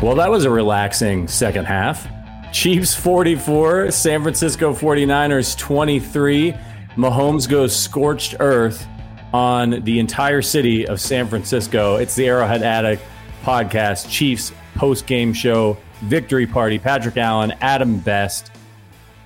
Well, that was a relaxing second half. Chiefs 44, San Francisco 49ers 23. Mahomes goes scorched earth on the entire city of San Francisco. It's the Arrowhead Addict podcast, Chiefs post game show, victory party. Patrick Allen, Adam Best.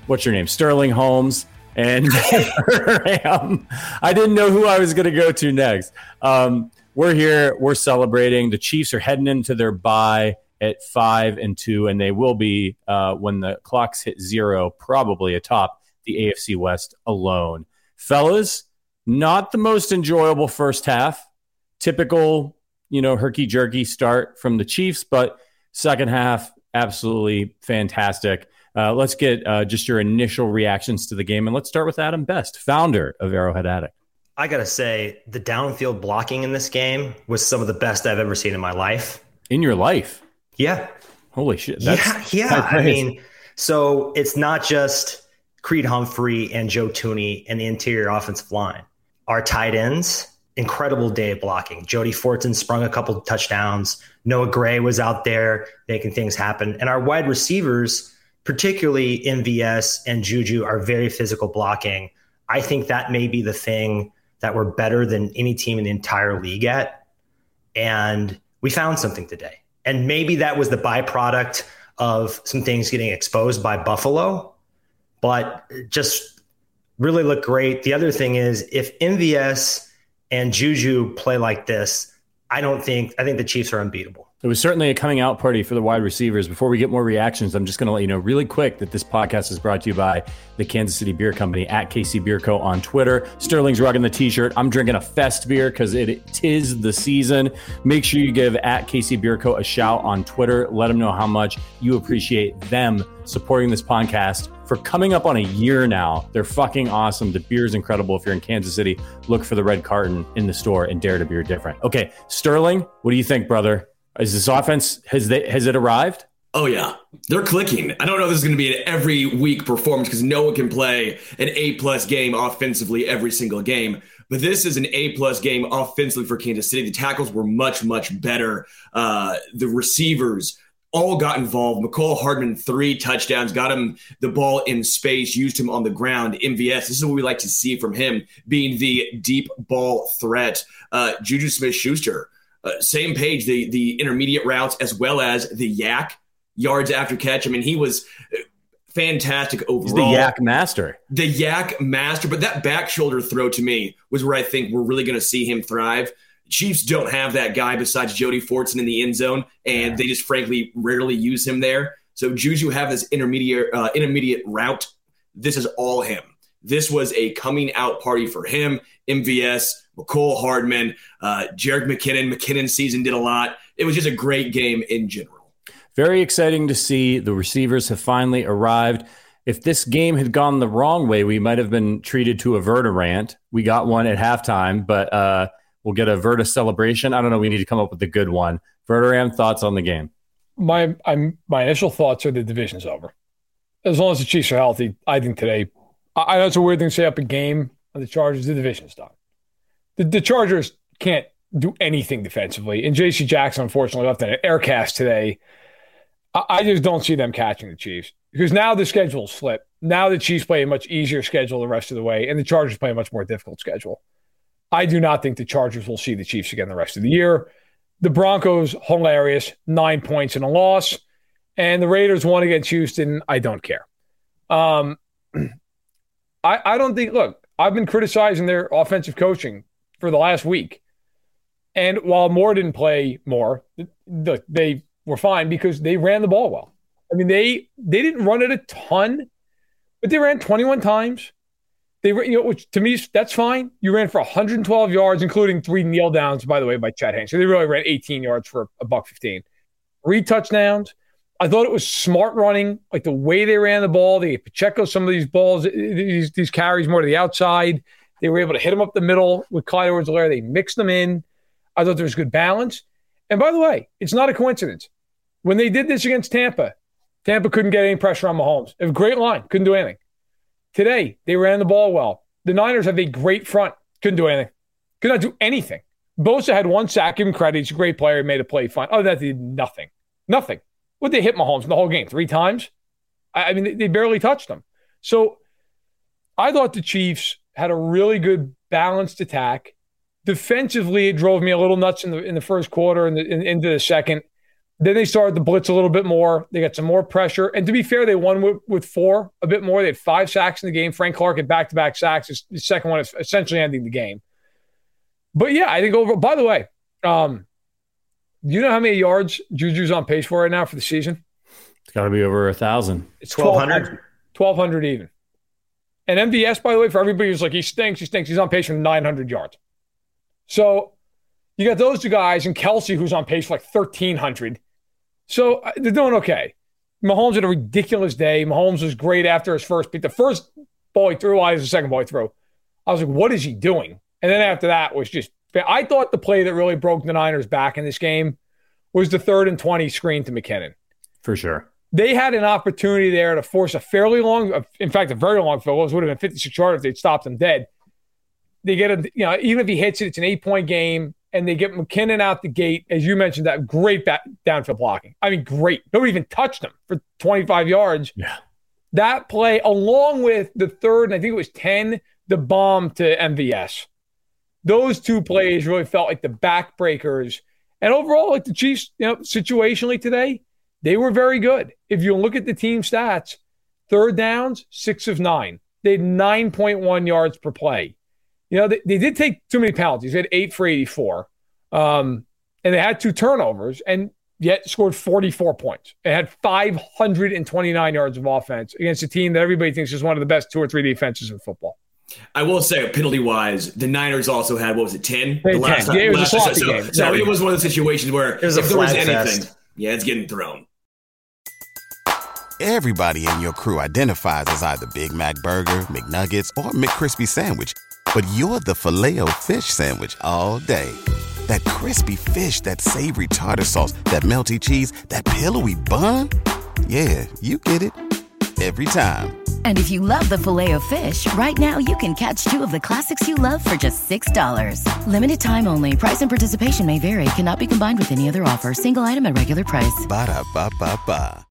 What's your name? Sterling Holmes. And I didn't know who I was going to go to next. Um, we're here. We're celebrating. The Chiefs are heading into their bye at five and two, and they will be uh, when the clocks hit zero, probably atop the AFC West alone. Fellas, not the most enjoyable first half. Typical, you know, herky jerky start from the Chiefs, but second half, absolutely fantastic. Uh, let's get uh, just your initial reactions to the game, and let's start with Adam Best, founder of Arrowhead Addict. I gotta say, the downfield blocking in this game was some of the best I've ever seen in my life. In your life? Yeah. Holy shit. yeah. Yeah. I mean, so it's not just Creed Humphrey and Joe Thuney and the interior offensive line. Our tight ends, incredible day of blocking. Jody Fortson sprung a couple of touchdowns. Noah Gray was out there making things happen. And our wide receivers, particularly MVS and Juju, are very physical blocking. I think that may be the thing that we're better than any team in the entire league at. And we found something today. And maybe that was the byproduct of some things getting exposed by Buffalo, but just really look great. The other thing is if MVS and Juju play like this, I don't think I think the Chiefs are unbeatable. It was certainly a coming out party for the wide receivers. Before we get more reactions, I'm just going to let you know really quick that this podcast is brought to you by the Kansas City Beer Company at KC Beer Co. on Twitter. Sterling's rocking the t-shirt. I'm drinking a Fest beer because it tis the season. Make sure you give at KC Beer Co. a shout on Twitter. Let them know how much you appreciate them supporting this podcast for coming up on a year now. They're fucking awesome. The beer is incredible. If you're in Kansas City, look for the red carton in the store and dare to be different. Okay, Sterling, what do you think, brother? Is this offense has they has it arrived? Oh yeah, they're clicking. I don't know if this is going to be an every week performance because no one can play an A plus game offensively every single game. But this is an A plus game offensively for Kansas City. The tackles were much much better. Uh, the receivers all got involved. Mecole Hardman three touchdowns, got him the ball in space, used him on the ground. MVS, this is what we like to see from him, being the deep ball threat. Uh, Juju Smith Schuster uh, same page, the the intermediate routes as well as the yak yards after catch. I mean, he was uh, fantastic overall. He's the yak master. The yak master, but that back shoulder throw to me was where I think we're really going to see him thrive. Chiefs don't have that guy besides Jody Fortson in the end zone, and they just frankly rarely use him there. So Juju have this intermediate uh, intermediate route. This is all him. This was a coming out party for him. MVS Mecole Hardman, uh, Jerick McKinnon. McKinnon season did a lot. It was just a great game in general. Very exciting to see. The receivers have finally arrived. If this game had gone the wrong way, we might have been treated to a Verta rant. We got one at halftime, but uh, we'll get a Verta celebration. I don't know. We need to come up with a good one. Verderame, thoughts on the game? My I'm, my initial thoughts are the division's over. As long as the Chiefs are healthy, I think today. I, know it's a weird thing to say up a game of the Chargers. The division's done the, the Chargers can't do anything defensively. And J.C. Jackson, unfortunately, left an air cast today. I, I just don't see them catching the Chiefs because now the schedule's flipped. Now the Chiefs play a much easier schedule the rest of the way, and the Chargers play a much more difficult schedule. I do not think the Chargers will see the Chiefs again the rest of the year. The Broncos, hilarious, nine points in a loss. And the Raiders won against Houston. I don't care. Um, I, I don't think, look, I've been criticizing their offensive coaching for the last week. And while Moore didn't play more, they were fine because they ran the ball well. I mean, they they didn't run it a ton, but they ran 21 times. They you know, which to me that's fine. You ran for 112 yards, including three kneel downs, by the way, by Chad Henne. So they really ran 18 yards for a buck 15. Three touchdowns. I thought it was smart running, like the way they ran the ball. They Pacheco some of these balls, eh, eh, these, these carries more to the outside. They were able to hit him up the middle with Clyde edwards They mixed them in. I thought there was good balance. And by the way, it's not a coincidence. When they did this against Tampa, Tampa couldn't get any pressure on Mahomes. A great line, couldn't do anything. Today, they ran the ball well. The Niners have a great front. couldn't do anything. Could not do anything. Bosa had one sack. Give him credit. He's a great player. he Made a play fine. Other than that, did nothing. Nothing. What they hit Mahomes in the whole game? Three times? I, mean, they, barely touched him. So I thought the Chiefs had a really good balanced attack. Defensively, it drove me a little nuts in the in the first quarter and in, into the second. Then they started to blitz a little bit more. They got some more pressure. And to be fair, they won with, with four, a bit more. They had five sacks in the game. Frank Clark had back to back sacks. His, his, second one is essentially ending the game. But yeah, I think over, by the way, um, you know how many yards Juju's on pace for right now for the season? It's got to be over a thousand. It's 1,200. 1,200 even. And MVS, by the way, for everybody who's like, he stinks, he stinks, he's on pace for 900 yards. So you got those two guys and Kelce, who's on pace for like 1,300. So uh, they're doing okay. Mahomes had a ridiculous day. Mahomes was great after his first beat. The first ball he threw, I was the second ball he threw. I was like, what is he doing? And then after that was just, I thought the play that really broke the Niners back in this game was the third and 20 screen to McKinnon. For sure. They had an opportunity there to force a fairly long, in fact, a very long field goal. would have been 56 yards if they'd stopped him dead. They get a, you know, even if he hits it, it's an eight point game and they get McKinnon out the gate, as you mentioned, that great back, downfield blocking. I mean, great. Nobody even touched him for 25 yards. Yeah. That play, along with the third, and I think it was 10, the bomb to MVS. Those two plays really felt like the backbreakers. And overall, like the Chiefs, you know, situationally today, they were very good. If you look at the team stats, third downs, six of nine. They had 9.1 yards per play you know, they, they did take too many penalties. They had eight for 84. Um, and they had two turnovers and yet scored 44 points. It had 529 yards of offense against a team that everybody thinks is one of the best two or three defenses in football. I will say, penalty wise, the Niners also had what was it, ten? The last 10. Yeah, it was last a so, game. So, so it was one of the situations where if there was anything, fest. yeah, it's getting thrown. Everybody in your crew identifies as either Big Mac Burger, McNuggets, or McCrispy Sandwich but you're the filet fish sandwich all day. That crispy fish, that savory tartar sauce, that melty cheese, that pillowy bun. Yeah, you get it every time. And if you love the filet of fish, right now you can catch two of the classics you love for just $6. Limited time only. Price and participation may vary. Cannot be combined with any other offer. Single item at regular price. Ba da ba ba ba.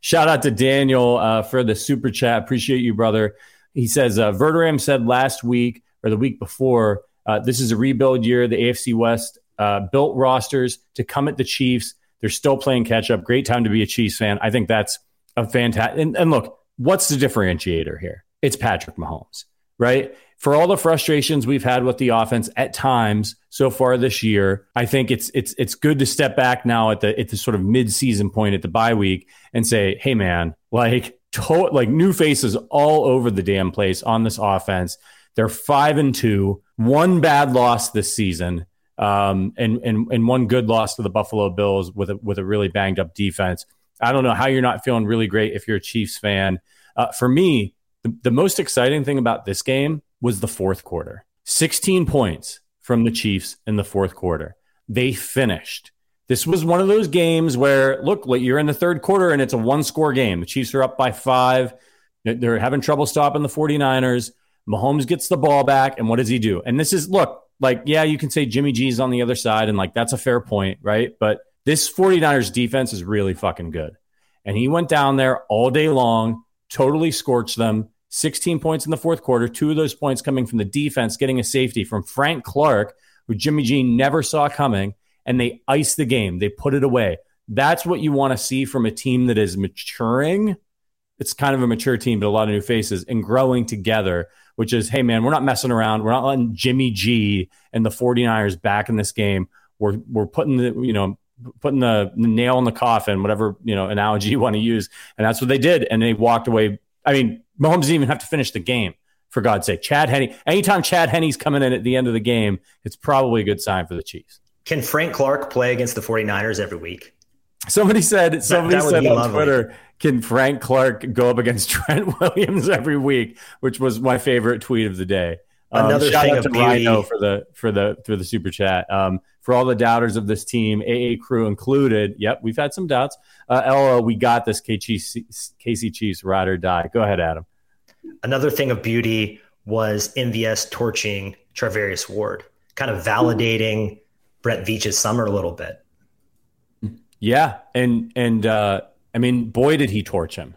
Shout out to Daniel uh, for the super chat. Appreciate you, brother. He says, uh, Verderam said last week or the week before, uh, this is a rebuild year. The AFC West uh, built rosters to come at the Chiefs. They're still playing catch up. Great time to be a Chiefs fan. I think that's a fantastic. And, and look, what's the differentiator here? It's Patrick Mahomes, right? For all the frustrations we've had with the offense at times so far this year, I think it's it's it's good to step back now at the at the sort of mid season point at the bye week and say, hey man, like to- like new faces all over the damn place on this offense. They're five and two, one bad loss this season, um, and and and one good loss to the Buffalo Bills with a with a really banged up defense. I don't know how you're not feeling really great if you're a Chiefs fan. Uh, for me, the, the most exciting thing about this game was the fourth quarter. 16 points from the Chiefs in the fourth quarter. They finished. This was one of those games where, look, you're in the third quarter and it's a one score game. The Chiefs are up by five. They're having trouble stopping the 49ers. Mahomes gets the ball back, and what does he do? And this is look, like, yeah, you can say Jimmy G's on the other side, and like that's a fair point, right? But this 49ers defense is really fucking good. And he went down there all day long, totally scorched them. 16 points in the fourth quarter, two of those points coming from the defense, getting a safety from Frank Clark, who Jimmy G never saw coming, and they iced the game. They put it away. That's what you want to see from a team that is maturing. It's kind of a mature team, but a lot of new faces and growing together which is, hey, man, we're not messing around. We're not letting Jimmy G and the 49ers back in this game. We're, we're putting the, you know, putting the, nail in the coffin, whatever, you know, analogy you want to use. And that's what they did. And they walked away. I mean, Mahomes didn't even have to finish the game, for God's sake. Chad Henne, anytime Chad Henne's coming in at the end of the game, it's probably a good sign for the Chiefs. Can Frank Clark play against the 49ers every week? Somebody said somebody that, that said on lovely. Twitter, can Frank Clark go up against Trent Williams every week, which was my favorite tweet of the day. Um, Another shout thing out to Rhino for the for the for the super chat. Um, for all the doubters of this team, AA crew included. Yep, we've had some doubts. Uh, Ella, we got this. KC, KC Chiefs ride or die. Go ahead, Adam. Another thing of beauty was MVS torching Charvarius Ward, kind of validating Brett Veach's summer a little bit. Yeah, and and uh, I mean, boy, did he torch him!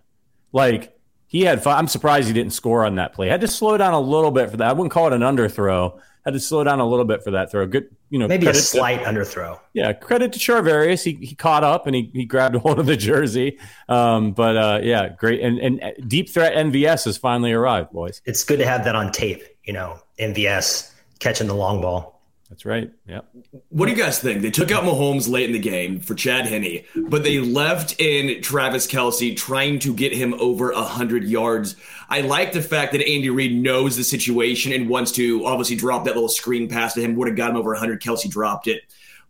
Like he had fun. I'm surprised he didn't score on that play. Had to slow down a little bit for that. I wouldn't call it an underthrow. Had to slow down a little bit for that throw. Good, you know, maybe a slight to, underthrow. Yeah, credit to Charvarius. He he caught up and he he grabbed hold of the jersey. Um, but uh, yeah, great. And and deep threat MVS has finally arrived, boys. It's good to have that on tape. You know, MVS catching the long ball. That's right. Yeah. What do you guys think? They took out Mahomes late in the game for Chad Henne, but they left in Travis Kelce trying to get him over 100 yards. I like the fact that Andy Reid knows the situation and wants to obviously drop that little screen pass to him. Would have got him over 100. Kelce dropped it.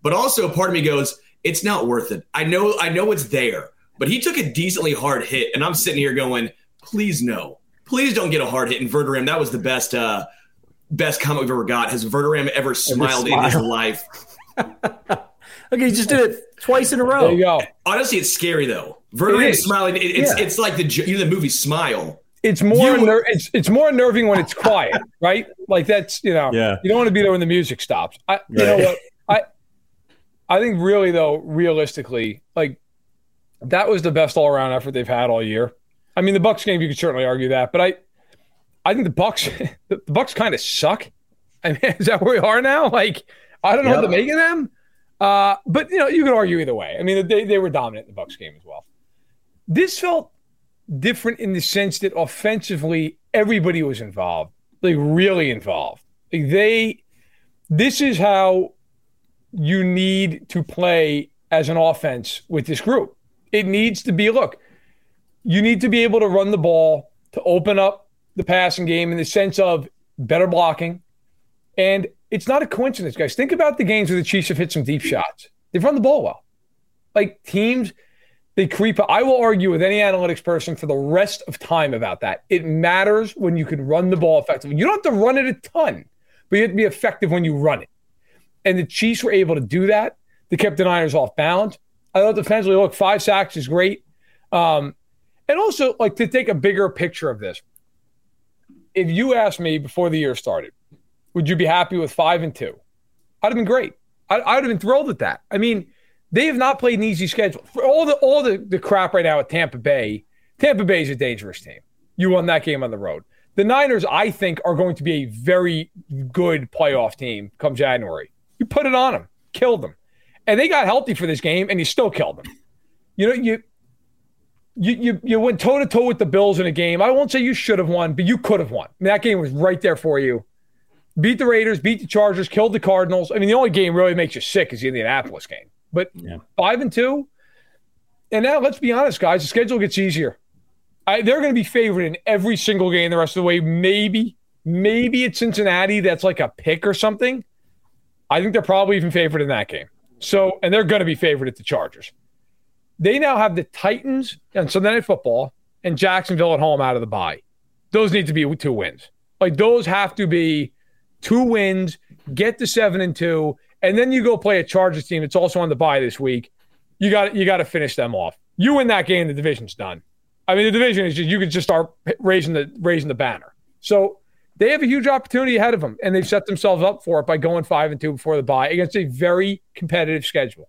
But also, part of me goes, it's not worth it. I know, I know it's there, but he took a decently hard hit. And I'm sitting here going, please no. Please don't get a hard hit in Verderame. That was the best uh, best comment we've ever got. Has Verderame ever smiled in his life? okay, he just did it twice in a row. There you go. Honestly, it's scary though. Verderame smiling. It, it's yeah. it's like the you know the movie Smile. It's more unner- it's it's more unnerving when it's quiet, right? Like that's you know yeah. you don't want to be there when the music stops. I you know what I I think really though realistically like that was the best all around effort they've had all year. I mean the Bucs game you could certainly argue that, but I I think the Bucs, the Bucs kind of suck. I mean, is that where we are now? Like, I don't know yep. what to make of them. Uh, but you know, you could argue either way. I mean, they they were dominant in the Bucs game as well. This felt different in the sense that offensively everybody was involved, like really involved. Like they, this is how you need to play as an offense with this group. It needs to be look. You need to be able to run the ball to open up the passing game in the sense of better blocking. And it's not a coincidence, guys. Think about the games where the Chiefs have hit some deep shots. They've run the ball well. Like teams, they creep. I will argue with any analytics person for the rest of time about that. It matters when you can run the ball effectively. You don't have to run it a ton, but you have to be effective when you run it. And the Chiefs were able to do that. They kept the Niners off balance. I thought defensively, look, five sacks is great. Um, and also, like to take a bigger picture of this, if you asked me before the year started, would you be happy with five and two? I'd have been great. I, I'd have been thrilled with that. I mean, they have not played an easy schedule. For all the all the, the crap right now at Tampa Bay, Tampa Bay is a dangerous team. You won that game on the road. The Niners, I think, are going to be a very good playoff team come January. You put it on them, killed them. And they got healthy for this game, and you still killed them. You know, you you, you, you went toe to toe with the Bills in a game. I won't say you should have won, but you could have won. I mean, that game was right there for you. Beat the Raiders, beat the Chargers, killed the Cardinals. I mean, the only game really makes you sick is the Indianapolis game. But yeah. five and two, and now let's be honest, guys. The schedule gets easier. I, they're going to be favored in every single game the rest of the way. Maybe, maybe it's Cincinnati that's like a pick or something. I think they're probably even favored in that game. So, and they're going to be favored at the Chargers. They now have the Titans and Sunday Night Football and Jacksonville at home out of the bye. Those need to be two wins. Like those have to be two wins, get to seven and two, and then you go play a Chargers team that's also on the bye this week. You got you got to finish them off. You win that game, the division's done. I mean, the division is just you could just start raising the raising the banner. So they have a huge opportunity ahead of them, and they've set themselves up for it by going five and two before the bye against a very competitive schedule.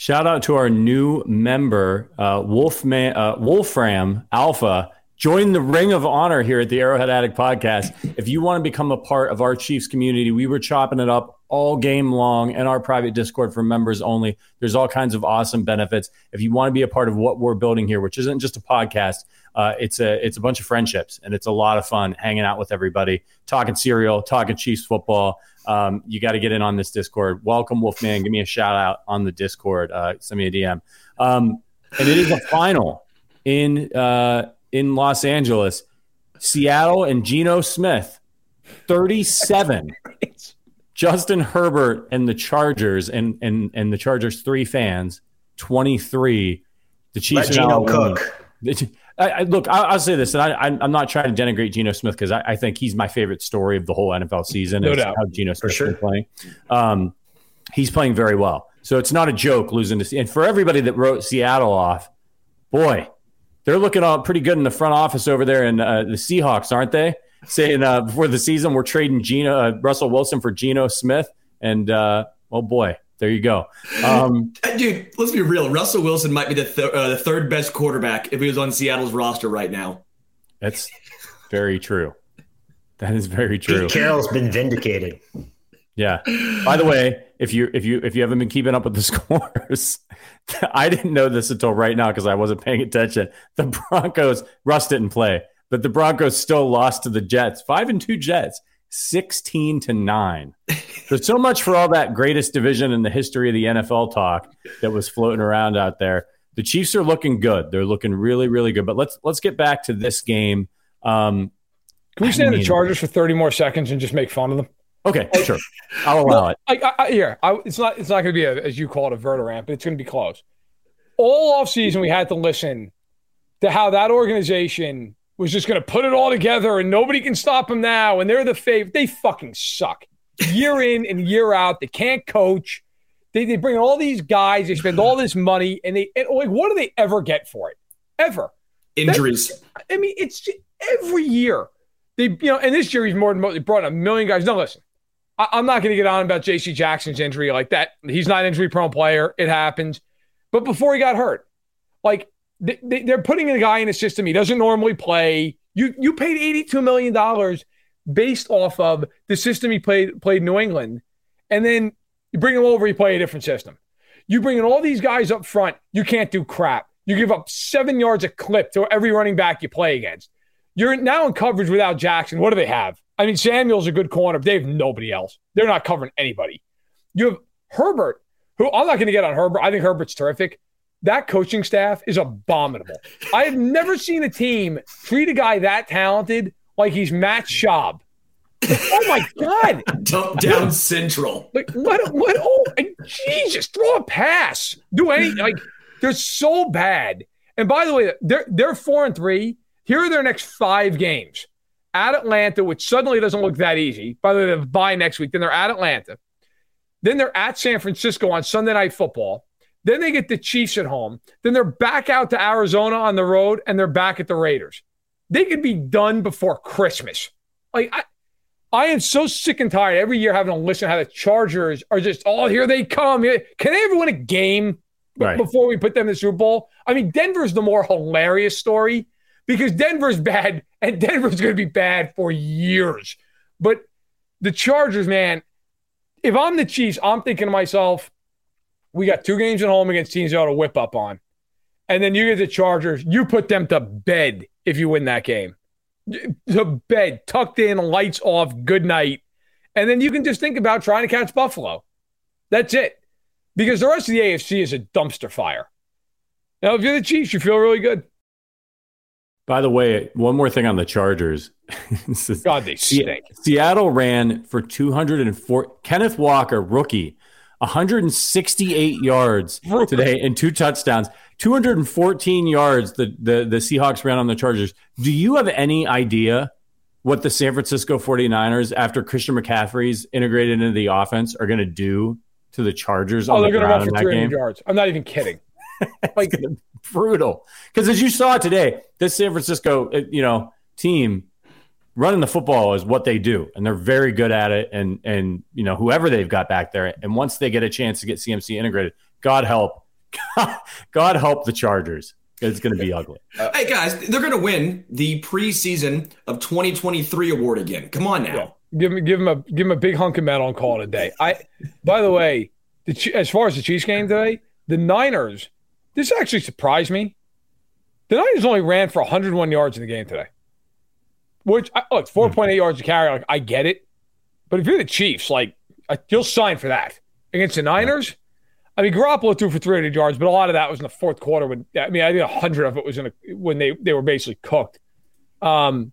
Shout out to our new member, uh, Wolfman, uh, Wolfram Alpha. Join the Ring of Honor here at the Arrowhead Addict podcast. If you want to become a part of our Chiefs community, we were chopping it up all game long in our private Discord for members only. There's all kinds of awesome benefits. If you want to be a part of what we're building here, which isn't just a podcast, uh, it's a it's a bunch of friendships and it's a lot of fun hanging out with everybody, talking cereal, talking Chiefs football um, you got to get in on this Discord. Welcome, Wolfman. Give me a shout out on the Discord. Uh, send me a DM. Um, and it is a final in uh, in Los Angeles. Seattle and Geno Smith, thirty-seven. Justin Herbert and the Chargers and and and the Chargers three fans, twenty-three. The Chiefs. Let Geno cook. I, I, look, I, will say this, and I, am not trying to denigrate Geno Smith because I, I, think he's my favorite story of the whole NFL season. No doubt. How Geno Smith sure. playing. Um, he's playing very well. So it's not a joke losing to. And for everybody that wrote Seattle off, boy, they're looking all pretty good in the front office over there in uh, the Seahawks, aren't they? saying uh, before the season we're trading Geno uh, Russell Wilson for Geno Smith, and uh, oh boy, there you go. Um, Dude, let's be real. Russell Wilson might be the, th- uh, the third best quarterback if he was on Seattle's roster right now. That's very true. That is very true. Pete Carroll's been vindicated. Yeah. By the way, if you if you if you haven't been keeping up with the scores, I didn't know this until right now because I wasn't paying attention. The Broncos Russ didn't play, but the Broncos still lost to the Jets. Five and two Jets, sixteen to nine. So so much for all that greatest division in the history of the NFL talk that was floating around out there. The Chiefs are looking good. They're looking really really good. But let's let's get back to this game. Um, Can we stay on the Chargers for thirty more seconds and just make fun of them? Okay, sure. I'll allow well, it. I, I, here, I, it's not. It's not going to be a, as you call it, a vertiramp, but it's going to be close. All off season, we had to listen to how that organization was just going to put it all together, and nobody can stop them now, and they're the favorite. They fucking suck, year in and year out. They can't coach. They they bring all these guys. They spend all this money, and they and like, what do they ever get for it? Ever injuries. That's, I mean, it's just, every year. They, you know, and this year he's more than they brought in a million guys. No, listen, I, am not going to get on about J.C. Jackson's injury like that. He's not an injury prone player. It happens. But before he got hurt, like they, they're putting a guy in a system he doesn't normally play. You you paid 82 million dollars based off of the system he played played New England, and then you bring him over, you play a different system. You bring in all these guys up front, you can't do crap. You give up seven yards a clip to every running back you play against. You're now in coverage without Jackson. What do they have? I mean, Samuel's a good corner, but they have nobody else. They're not covering anybody. You have Herbert, who I'm not going to get on Herbert. I think Herbert's terrific. That coaching staff is abominable. I have never seen a team treat a guy that talented like he's Matt Schaub. oh my God! Dump down central. Like what? What? Oh, Jesus! Throw a pass. Do anything. Like they're so bad. And by the way, they're they're four and three. Here are their next five games at Atlanta, which suddenly doesn't look that easy. By the way, they have bye next week. Then they're at Atlanta. Then they're at San Francisco on Sunday Night Football. Then they get the Chiefs at home. Then they're back out to Arizona on the road, and they're back at the Raiders. They could be done before Christmas. Like I, I am so sick and tired every year having to listen to how the Chargers are just, oh, here they come. Can they ever win a game right. before we put them in the Super Bowl? I mean, Denver's the more hilarious story because Denver's bad and Denver's going to be bad for years. But the Chargers, man, if I'm the Chiefs, I'm thinking to myself, we got two games at home against teams you ought to whip up on. And then you get the Chargers, you put them to bed if you win that game. To bed, tucked in, lights off, good night. And then you can just think about trying to catch Buffalo. That's it. Because the rest of the AFC is a dumpster fire. Now, if you're the Chiefs, you feel really good. By the way, one more thing on the Chargers. God, they stink. Seattle ran for 204. Kenneth Walker, rookie, 168 yards today and two touchdowns. 214 yards the, the, the Seahawks ran on the Chargers. Do you have any idea what the San Francisco 49ers, after Christian McCaffrey's integrated into the offense, are going to do to the Chargers oh, on they're the going to run for 300 game? yards. I'm not even kidding. like brutal. Because as you saw today, this San Francisco, uh, you know, team running the football is what they do, and they're very good at it. And and you know, whoever they've got back there, and once they get a chance to get CMC integrated, God help, God help the Chargers. It's going to be ugly. Uh, hey guys, they're going to win the preseason of 2023 award again. Come on now. Yeah. Give him, give him a, give him a big hunk of metal and call it a day. I, by the way, the, as far as the Chiefs game today, the Niners this actually surprised me. The Niners only ran for 101 yards in the game today, which look 4.8 yards to carry. Like I get it, but if you're the Chiefs, like you'll sign for that against the Niners. I mean, Garoppolo threw for 300 yards, but a lot of that was in the fourth quarter. When I mean, I think 100 of it was in a, when they they were basically cooked. Um,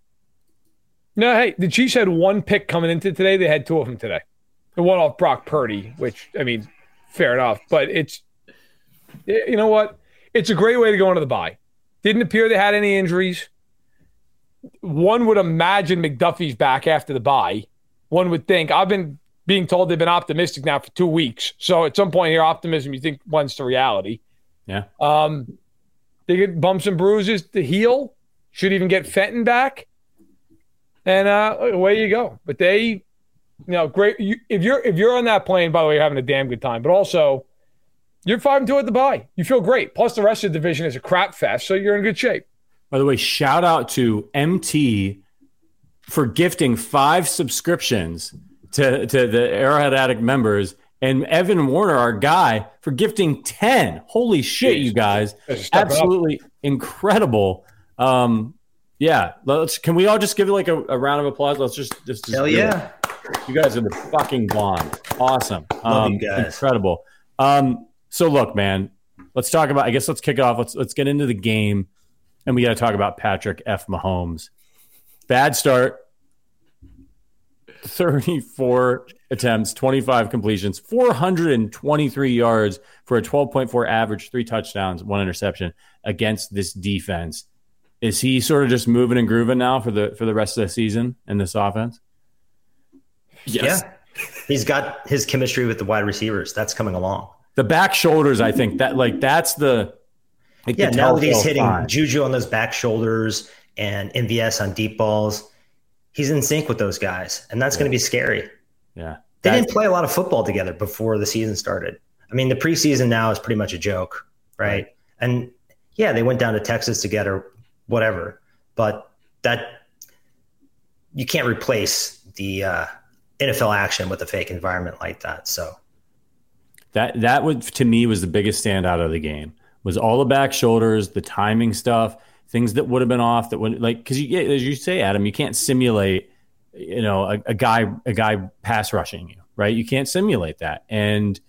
no, hey, the Chiefs had one pick coming into today. They had two of them today. The one off Brock Purdy, which I mean, fair enough, but it's you know what? It's a great way to go into the bye. Didn't appear they had any injuries. One would imagine McDuffie's back after the bye. One would think. I've been being told they've been optimistic now for two weeks. So at some point here, optimism you think runs to reality. Yeah. Um, they get bumps and bruises to heal. Should even get Fenton back. and uh, away you go. But they, you know, great. You, if you're if you're on that plane, by the way, you're having a damn good time. But also, you're five and two at the bye. You feel great. Plus, the rest of the division is a crap fest, so you're in good shape. By the way, shout out to MT for gifting five subscriptions to, to the Arrowhead Addict members and Evan Warner, our guy, for gifting 10. Holy shit, Jeez. you guys. Absolutely incredible. Um, yeah, let's can we all just give it like a, a round of applause? Let's just just, just Hell yeah. It. You guys are the fucking bomb. Awesome. Love um, you guys. Incredible. Um, so look, man, let's talk about I guess let's kick it off. Let's let's get into the game. And we got to talk about Patrick F. Mahomes. Bad start. 34 attempts, 25 completions, 423 yards for a 12.4 average, three touchdowns, one interception against this defense. Is he sort of just moving and grooving now for the for the rest of the season in this offense? Yes. Yeah. He's got his chemistry with the wide receivers. That's coming along. The back shoulders, I think that like that's the like yeah. Now that he's hitting fine. Juju on those back shoulders and MVS on deep balls, he's in sync with those guys, and that's yeah. going to be scary. Yeah, they didn't play a lot of football together before the season started. I mean, the preseason now is pretty much a joke, right? right. And yeah, they went down to Texas together, whatever. But that you can't replace the uh, NFL action with a fake environment like that. So that that would to me was the biggest standout of the game was all the back shoulders, the timing stuff, things that would have been off that would like because you as you say, Adam, you can't simulate you know a, a guy a guy pass rushing you, right? You can't simulate that and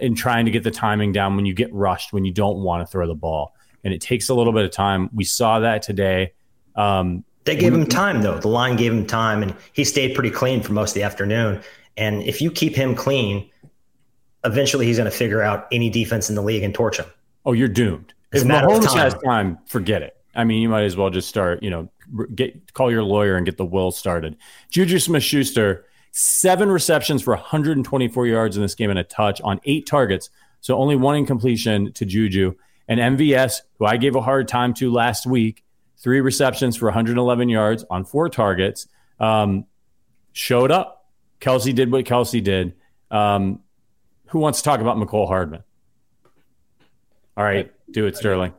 and trying to get the timing down when you get rushed when you don't want to throw the ball and it takes a little bit of time. We saw that today. Um, they gave him time though. The line gave him time, and he stayed pretty clean for most of the afternoon. And if you keep him clean, eventually he's going to figure out any defense in the league and torch him. Oh, you're doomed. It's if Mahomes time. has time, forget it. I mean, you might as well just start. You know, get call your lawyer and get the will started. Juju Smith-Schuster, seven receptions for 124 yards in this game and a touch on eight targets. So only one incompletion to Juju. And MVS, who I gave a hard time to last week, three receptions for 111 yards on four targets, um, showed up. Kelce did what Kelce did. Um, who wants to talk about Mecole Hardman? All right, do it, Sterling.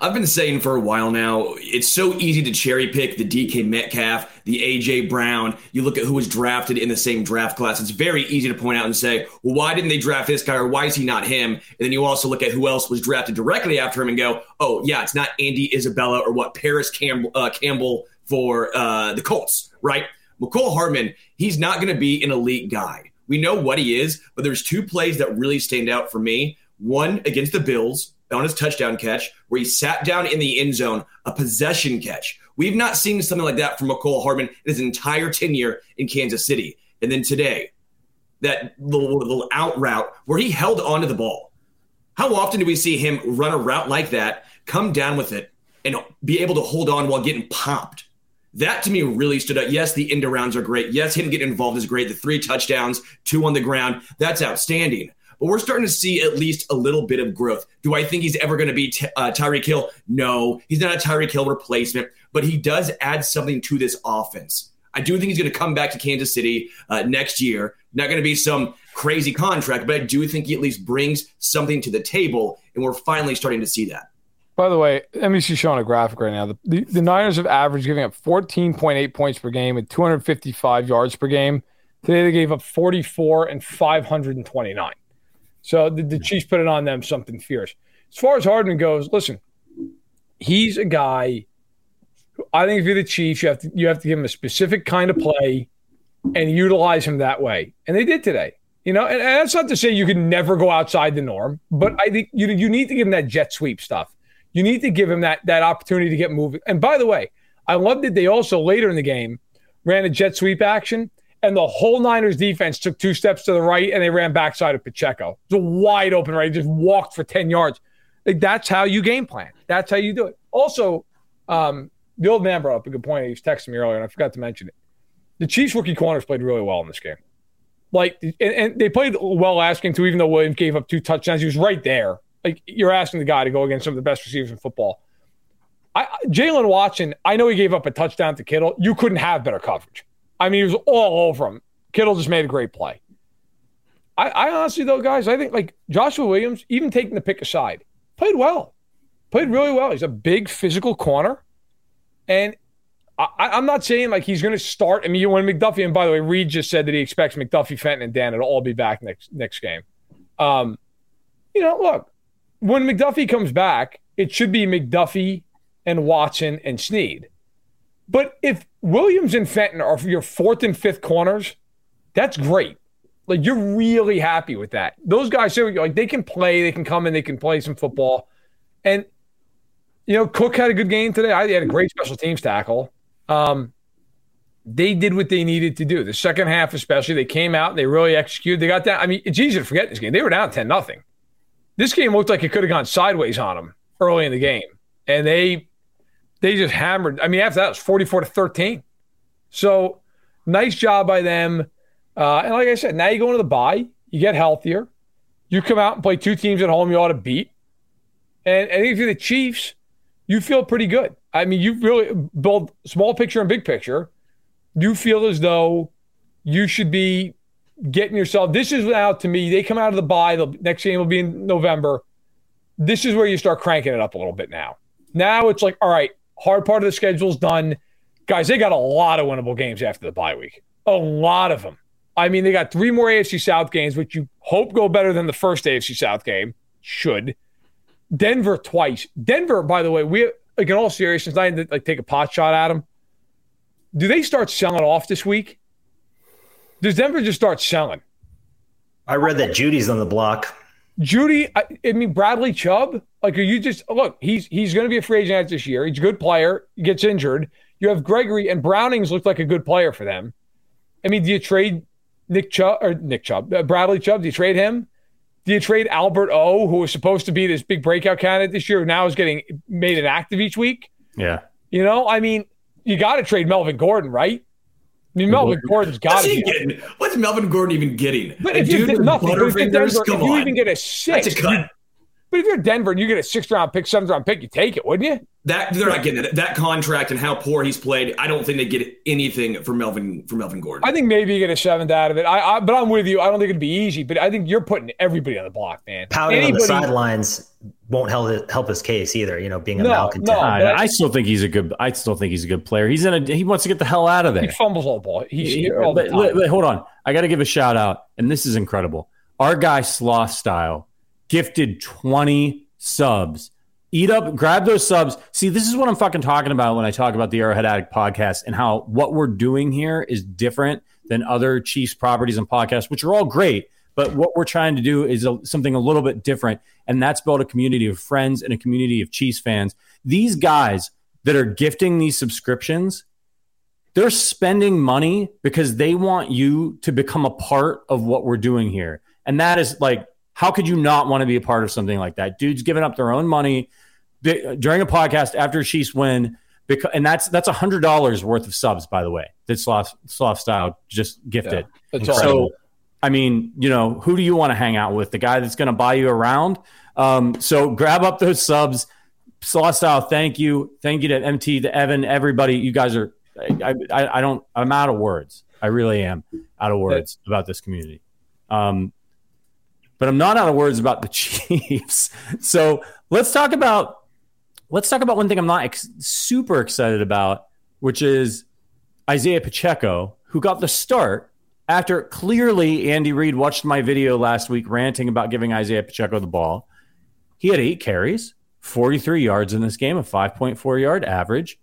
I've been saying for a while now, it's so easy to cherry pick the DK Metcalf, the AJ Brown. You look at who was drafted in the same draft class. It's very easy to point out and say, well, why didn't they draft this guy or why is he not him? And then you also look at who else was drafted directly after him and go, oh, yeah, it's not Andy Isabella or what Parris Campbell, uh, Campbell for uh, the Colts, right? Mecole Hardman, he's not going to be an elite guy. We know what he is, but there's two plays that really stand out for me. One against the Bills, on his touchdown catch where he sat down in the end zone, a possession catch. We've not seen something like that from Mecole Hardman in his entire tenure in Kansas City. And then today, that little, little out route where he held onto the ball. How often do we see him run a route like that, come down with it, and be able to hold on while getting popped? That to me really stood out. Yes, the end arounds are great. Yes, him getting involved is great. The three touchdowns, two on the ground, that's outstanding but we're starting to see at least a little bit of growth. Do I think he's ever going to be t- uh, Tyreek Hill? No, he's not a Tyreek Hill replacement, but he does add something to this offense. I do think he's going to come back to Kansas City uh, next year. Not going to be some crazy contract, but I do think he at least brings something to the table, and we're finally starting to see that. By the way, NBC showing a graphic right now. The, the, the Niners have averaged giving up 14.8 points per game and 255 yards per game. Today they gave up 44 and 529. So the, the Chiefs put it on them something fierce. As far as Hardman goes, listen, he's a guy. I think if you're the Chiefs, you have to you have to give him a specific kind of play and utilize him that way. And they did today. You know, and, and that's not to say you can never go outside the norm, but I think you you need to give him that jet sweep stuff. You need to give him that that opportunity to get moving. And by the way, I love that they also later in the game ran a jet sweep action and the whole Niners defense took two steps to the right and they ran backside of Pacheco. It's a wide open right. He just walked for 10 yards. Like, that's how you game plan. That's how you do it. Also, um, the old man brought up a good point. He was texting me earlier, and I forgot to mention it. The Chiefs rookie corners played really well in this game. Like, and, and they played well asking to, even though Williams gave up two touchdowns. He was right there. Like, you're asking the guy to go against some of the best receivers in football. I, Jaylen Watson, I know he gave up a touchdown to Kittle. You couldn't have better coverage. I mean, he was all over him. Kittle just made a great play. I, I honestly, though, guys, I think like Joshua Williams, even taking the pick aside, played well, played really well. He's a big physical corner, and I, am not saying like he's going to start. I mean, you when McDuffie, and by the way, Reid just said that he expects McDuffie, Fenton, and Dan to all be back next next game. Um, you know, look, when McDuffie comes back, it should be McDuffie and Watson and Sneed. But if Williams and Fenton are your fourth and fifth corners, that's great. Like you're really happy with that. Those guys, like they can play, they can come in, they can play some football, and you know, Cook had a good game today. I had a great special teams tackle. Um, they did what they needed to do. The second half, especially, they came out and they really executed. They got down. I mean, it's easy to forget this game. They were down 10 nothing. This game looked like it could have gone sideways on them early in the game. And they they just hammered. I mean, after that, it was 44 to 13. So nice job by them. Uh, and like I said, now you go into the bye, you get healthier. You come out and play two teams at home you ought to beat. And I think if you're the Chiefs, you feel pretty good. I mean, you really build small picture and big picture. You feel as though you should be getting yourself. This is now to me. They come out of the bye. The next game will be in November. This is where you start cranking it up a little bit now. Now it's like, all right, hard part of the schedule's done. Guys, they got a lot of winnable games after the bye week. A lot of them. I mean, they got three more AFC South games, which you hope go better than the first AFC South game. Should. Denver twice. Denver, by the way, we like in all seriousness, I didn't like take a pot shot at them. Do they start selling off this week? Does Denver just start selling? I read that Jeudy's on the block. Jeudy, I, I, mean Bradley Chubb. Like, are you just look? He's he's going to be a free agent this year. He's a good player. He gets injured. You have Gregory and Browning's looked like a good player for them. I mean, do you trade Nick Chubb or Nick Chubb, uh, Bradley Chubb? Do you trade him? Do you trade Albert O, who was supposed to be this big breakout candidate this year, now is getting made inactive each week? Yeah. You know, I mean, you got to trade Melvin Gordon, right? Mean, Melvin Gordon's got to be. What's Melvin Gordon even getting? But if you nothing, but if, Denver, if you even get a six, That's a cut. But if you're Denver and you get a sixth round pick, seventh round pick, you take it, wouldn't you? That they're not getting it. That contract and how poor he's played, I don't think they get anything for Melvin for Melvin Gordon. I think maybe you get a seventh out of it. I, I but I'm with you. I don't think it'd be easy, but I think you're putting everybody on the block, man. Pouting Anybody, on the sidelines won't help help his case either. You know, being a no, malcontent. No, I, I, still think he's a good. I still think he's a good player. He's in a. He wants to get the hell out of there. He fumbles all the ball. He's he, all but, the hold on. I got to give a shout out, and this is incredible. Our guy Sloth Style gifted twenty subs. Eat up, grab those subs. See, this is what I'm fucking talking about when I talk about the Arrowhead Addict podcast and how what we're doing here is different than other Chiefs properties and podcasts, which are all great. But what we're trying to do is a, something a little bit different, and that's build a community of friends and a community of Chiefs fans. These guys that are gifting these subscriptions, they're spending money because they want you to become a part of what we're doing here. And that is like how could you not want to be a part of something like that? Dudes giving up their own money during a podcast after Chiefs win, because, and that's that's a hundred dollars worth of subs, by the way. That Sloth, Sloth Style just gifted. Yeah, so, I mean, you know, who do you want to hang out with? The guy that's going to buy you around. Um, so grab up those subs. Sloth Style, thank you, thank you to MT, to Evan, everybody. You guys are. I, I, I don't. I'm out of words. I really am out of words about this community. Um, but I'm not out of words about the Chiefs. So let's talk about let's talk about one thing I'm not ex- super excited about, which is Isaiah Pacheco, who got the start after clearly Andy Reid watched my video last week ranting about giving Isaiah Pacheco the ball. He had eight carries, 43 yards in this game, a 5.4 yard average.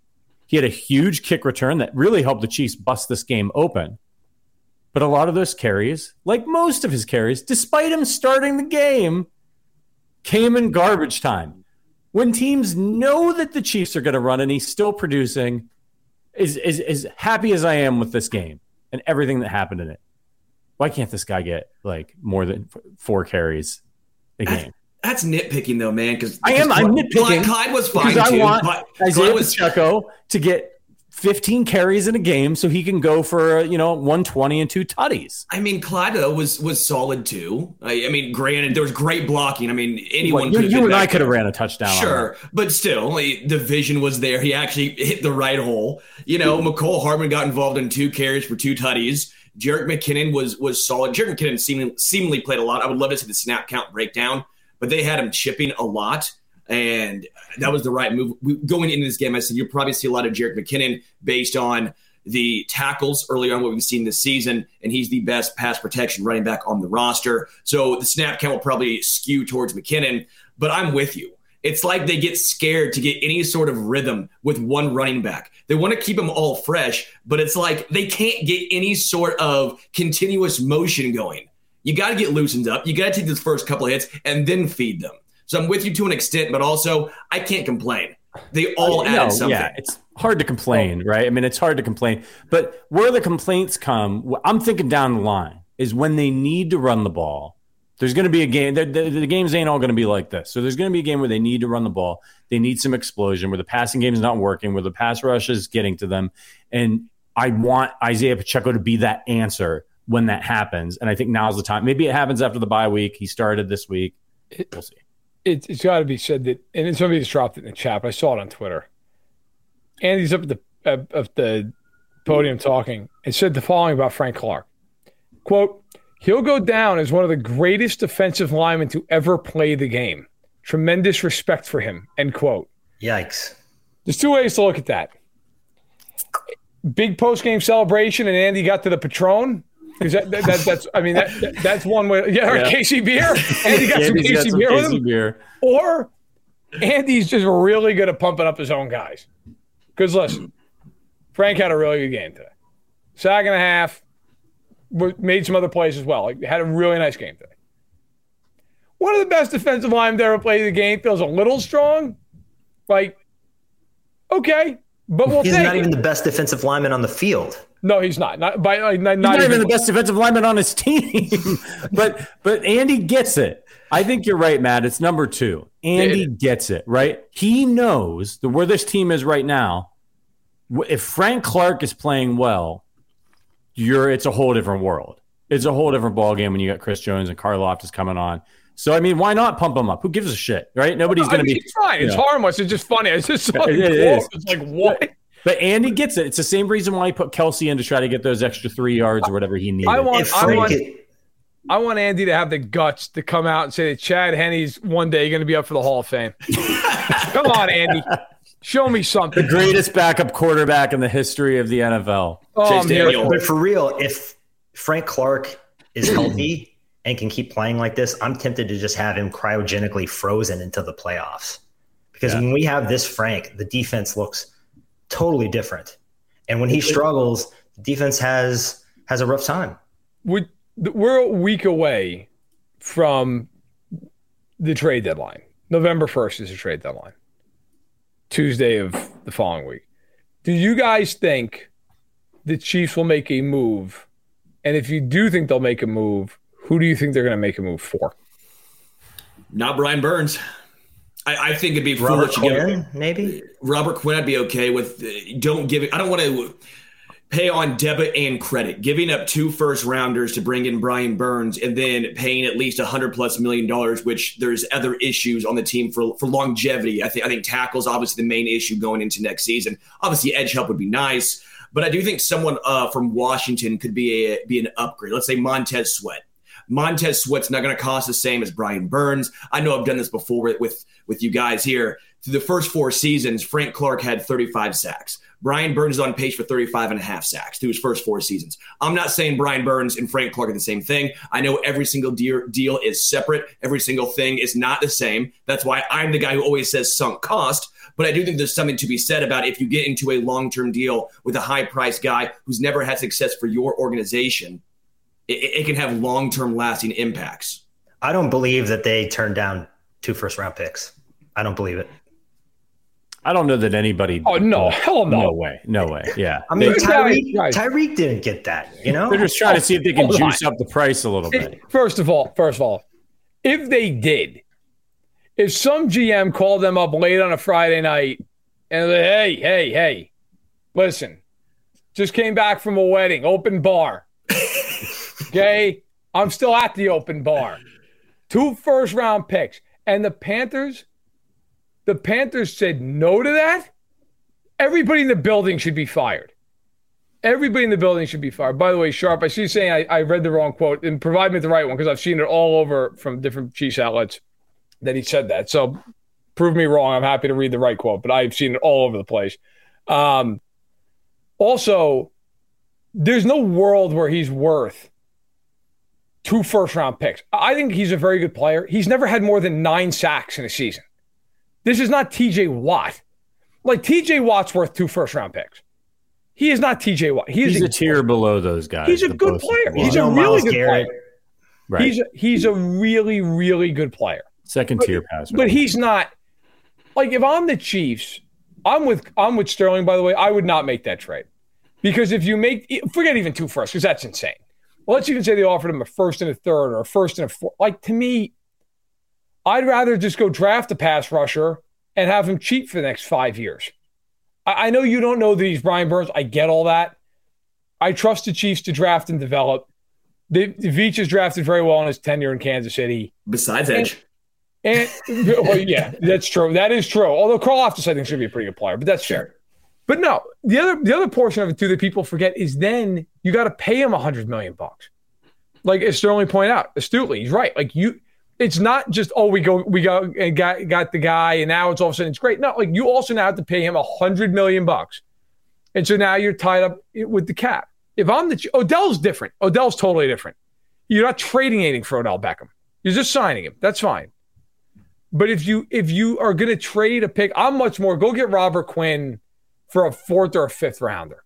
He had a huge kick return that really helped the Chiefs bust this game open. But a lot of those carries, like most of his carries, despite him starting the game, came in garbage time. When teams know that the Chiefs are going to run and he's still producing, is, is as happy as I am with this game and everything that happened in it. Why can't this guy get like more than four carries a game? That's nitpicking though, man. Because I am. I'm nitpicking. Clyde was fine. too. I want Isaiah was, Pacheco to get 15 carries in a game so he can go for you know 120 and two tutties. I mean, Clyde was was solid too. I, I, mean, granted, there was great blocking. I mean, anyone well, you, you and I could have ran a touchdown. Sure, but still, the vision was there. He actually hit the right hole. You know, hmm. Mecole Hardman got involved in two carries for two tutties. Jerick McKinnon was was solid. Jerick McKinnon seemingly, seemingly played a lot. I would love to see the snap count breakdown, but they had him chipping a lot and that was the right move. Going into this game, I said you'll probably see a lot of Jerick McKinnon based on the tackles early on what we've seen this season, and he's the best pass protection running back on the roster. So the snap count will probably skew towards McKinnon, but I'm with you. It's like they get scared to get any sort of rhythm with one running back. They want to keep them all fresh, but it's like they can't get any sort of continuous motion going. You got to get loosened up. You got to take those first couple hits and then feed them. So I'm with you to an extent, but also I can't complain. They all uh, add no, something. Yeah, it's hard to complain, right? I mean, it's hard to complain. But where the complaints come, I'm thinking down the line is when they need to run the ball. There's going to be a game. The, the, the games ain't all going to be like this. So there's going to be a game where they need to run the ball. They need some explosion, where the passing game is not working, where the pass rush is getting to them. And I want Isaiah Pacheco to be that answer when that happens. And I think now's the time. Maybe it happens after the bye week. He started this week. We'll see it, has got to be said that, and somebody just dropped it in the chat. But I saw it on Twitter. Andy's up at the uh, at the podium talking and said the following about Frank Clark: "Quote: He'll go down as one of the greatest defensive linemen to ever play the game. Tremendous respect for him." End quote. Yikes! There's two ways to look at that. Big post game celebration, and Andy got to the Patron. Because that, that, that, that's, I mean, that, that's one way. Yeah, yeah. KC beer. Andy got some KC got some beer KC with him. Beer. Or Andy's just really good at pumping up his own guys. Because listen, Frank had a really good game today. Sack and a half, made some other plays as well. Like, had a really nice game today. One of the best defensive linemen to ever play the game feels a little strong. Like, okay, but we'll He's not it. even the best defensive lineman on the field. No, he's not. Not by uh, not, not, not even, even the best defensive lineman on his team. but but Andy gets it. I think you're right, Matt. It's number two. Andy it, gets it, right? He knows the, where this team is right now. If Frank Clark is playing well, you're it's a whole different world. It's a whole different ball game when you got Chris Jones and Karlaftis coming on. So I mean, why not pump him up? Who gives a shit, right? Nobody's going to be. It's fine. It's know. harmless. It's just funny. It's just so it, it It's like what? But Andy gets it. It's the same reason why he put Kelce in to try to get those extra three yards or whatever he needed. I want, I want, I want Andy to have the guts to come out and say that Chad Henne's one day going to be up for the Hall of Fame. come on, Andy. Show me something. The greatest backup quarterback in the history of the NFL. Oh, but for real, if Frank Clark is healthy and can keep playing like this, I'm tempted to just have him cryogenically frozen into the playoffs. Because yeah. when we have this Frank, the defense looks – totally different. And when he struggles, defense has has a rough time. We, we're a week away from the trade deadline. November 1st is the trade deadline. Tuesday of the following week. Do you guys think the Chiefs will make a move? And if you do think they'll make a move, who do you think they're going to make a move for? Not Brian Burns. I, I think it'd be Robert Quinn, maybe Robert Quinn. I'd be okay with. Don't give it. I don't want to pay on debit and credit. Giving up two first rounders to bring in Brian Burns and then paying at least a hundred plus million dollars, which there's other issues on the team for for longevity. I think I think tackles obviously the main issue going into next season. Obviously, edge help would be nice, but I do think someone uh, from Washington could be a be an upgrade. Let's say Montez Sweat. Montez Sweat's not going to cost the same as Brian Burns. I know I've done this before with, with, with you guys here. Through the first four seasons, Frank Clark had 35 sacks. Brian Burns is on pace for 35 and a half sacks through his first four seasons. I'm not saying Brian Burns and Frank Clark are the same thing. I know every single deal, is separate. Every single thing is not the same. That's why I'm the guy who always says sunk cost. But I do think there's something to be said about if you get into a long term deal with a high price guy who's never had success for your organization, it, it can have long term lasting impacts. I don't believe that they turned down two first round picks. I don't believe it. I don't know that anybody. Oh no, hell no, no way, no way. Yeah, I mean Tyreek, Tyreek didn't get that. You know, they're just trying to see if they can juice up the price a little bit. First of all, first of all, if they did, if some GM called them up late on a Friday night and like, hey, hey, hey, listen, just came back from a wedding, open bar. okay. I'm still at the open bar. Two first round picks. And the Panthers, the Panthers said no to that. Everybody in the building should be fired. Everybody in the building should be fired. By the way, Sharp, I see you saying I, I read the wrong quote and provide me the right one because I've seen it all over from different Chiefs outlets that he said that. So prove me wrong. I'm happy to read the right quote, but I've seen it all over the place. Um, also, there's no world where he's worth two first round picks. I think he's a very good player. He's never had more than nine sacks in a season. This is not TJ Watt. Like TJ Watt's worth two first round picks. He is not TJ Watt. He is he's a, a tier player. below those guys. He's a good player. He's a really good Garrett. player. Right. He's a, he's a really really good player. Second but, tier pass. But he's not like if I'm the Chiefs, I'm with I'm with Sterling. By the way, I would not make that trade because if you make forget even two firsts because that's insane. Well, let's even say they offered him a first and a third or a first and a fourth. Like to me, I'd rather just go draft a pass rusher and have him cheat for the next five years. I, I know you don't know that he's Brian Burns. I get all that. I trust the Chiefs to draft and develop. The, the Veach has drafted very well in his tenure in Kansas City. Besides Edge. And well, yeah, that's true. That is true. Although Karlaftis, I think, should be a pretty good player, but that's fair. But no, the other the other portion of it too that people forget is then you got to pay him a hundred million bucks. Like as Sterling pointed out astutely, he's right. Like you, it's not just oh we go we go and got got the guy and now it's all of a sudden it's great. No, like you also now have to pay him a hundred million bucks, and so now you're tied up with the cap. If I'm the Odell's different. Odell's totally different. You're not trading anything for Odell Beckham. You're just signing him. That's fine. But if you if you are going to trade a pick, I'm much more go get Robert Quinn for a fourth or a fifth rounder.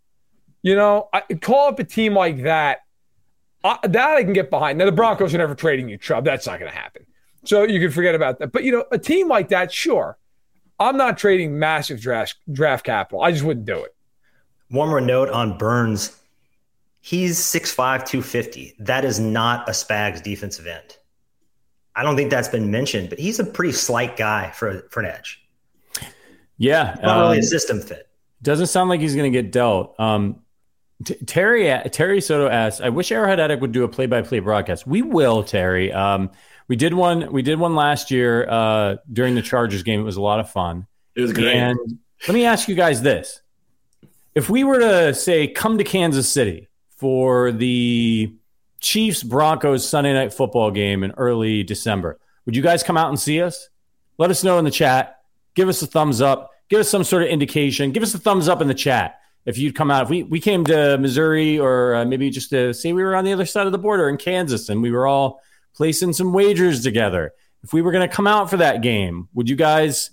You know, I call up a team like that. I, that I can get behind. Now the Broncos are never trading you, Chubb. That's not going to happen. So you can forget about that. But you know, a team like that, sure. I'm not trading massive draft draft capital. I just wouldn't do it. One more note on Burns. He's 6'5", 250. That is not a Spags defensive end. I don't think that's been mentioned, but he's a pretty slight guy for for an edge. Yeah, not um, really a system fit. Doesn't sound like he's going to get dealt. Um, T- Terry Terry Soto asks, "I wish Arrowhead Addict would do a play-by-play broadcast. We will, Terry. Um, we did one. We did one last year uh, during the Chargers game. It was a lot of fun. It was great. And let me ask you guys this: If we were to say come to Kansas City for the Chiefs Broncos Sunday night football game in early December. Would you guys come out and see us? Let us know in the chat. Give us a thumbs up. Give us some sort of indication. Give us a thumbs up in the chat if you'd come out. If we, we came to Missouri or uh, maybe just to say we were on the other side of the border in Kansas and we were all placing some wagers together. If we were going to come out for that game, would you guys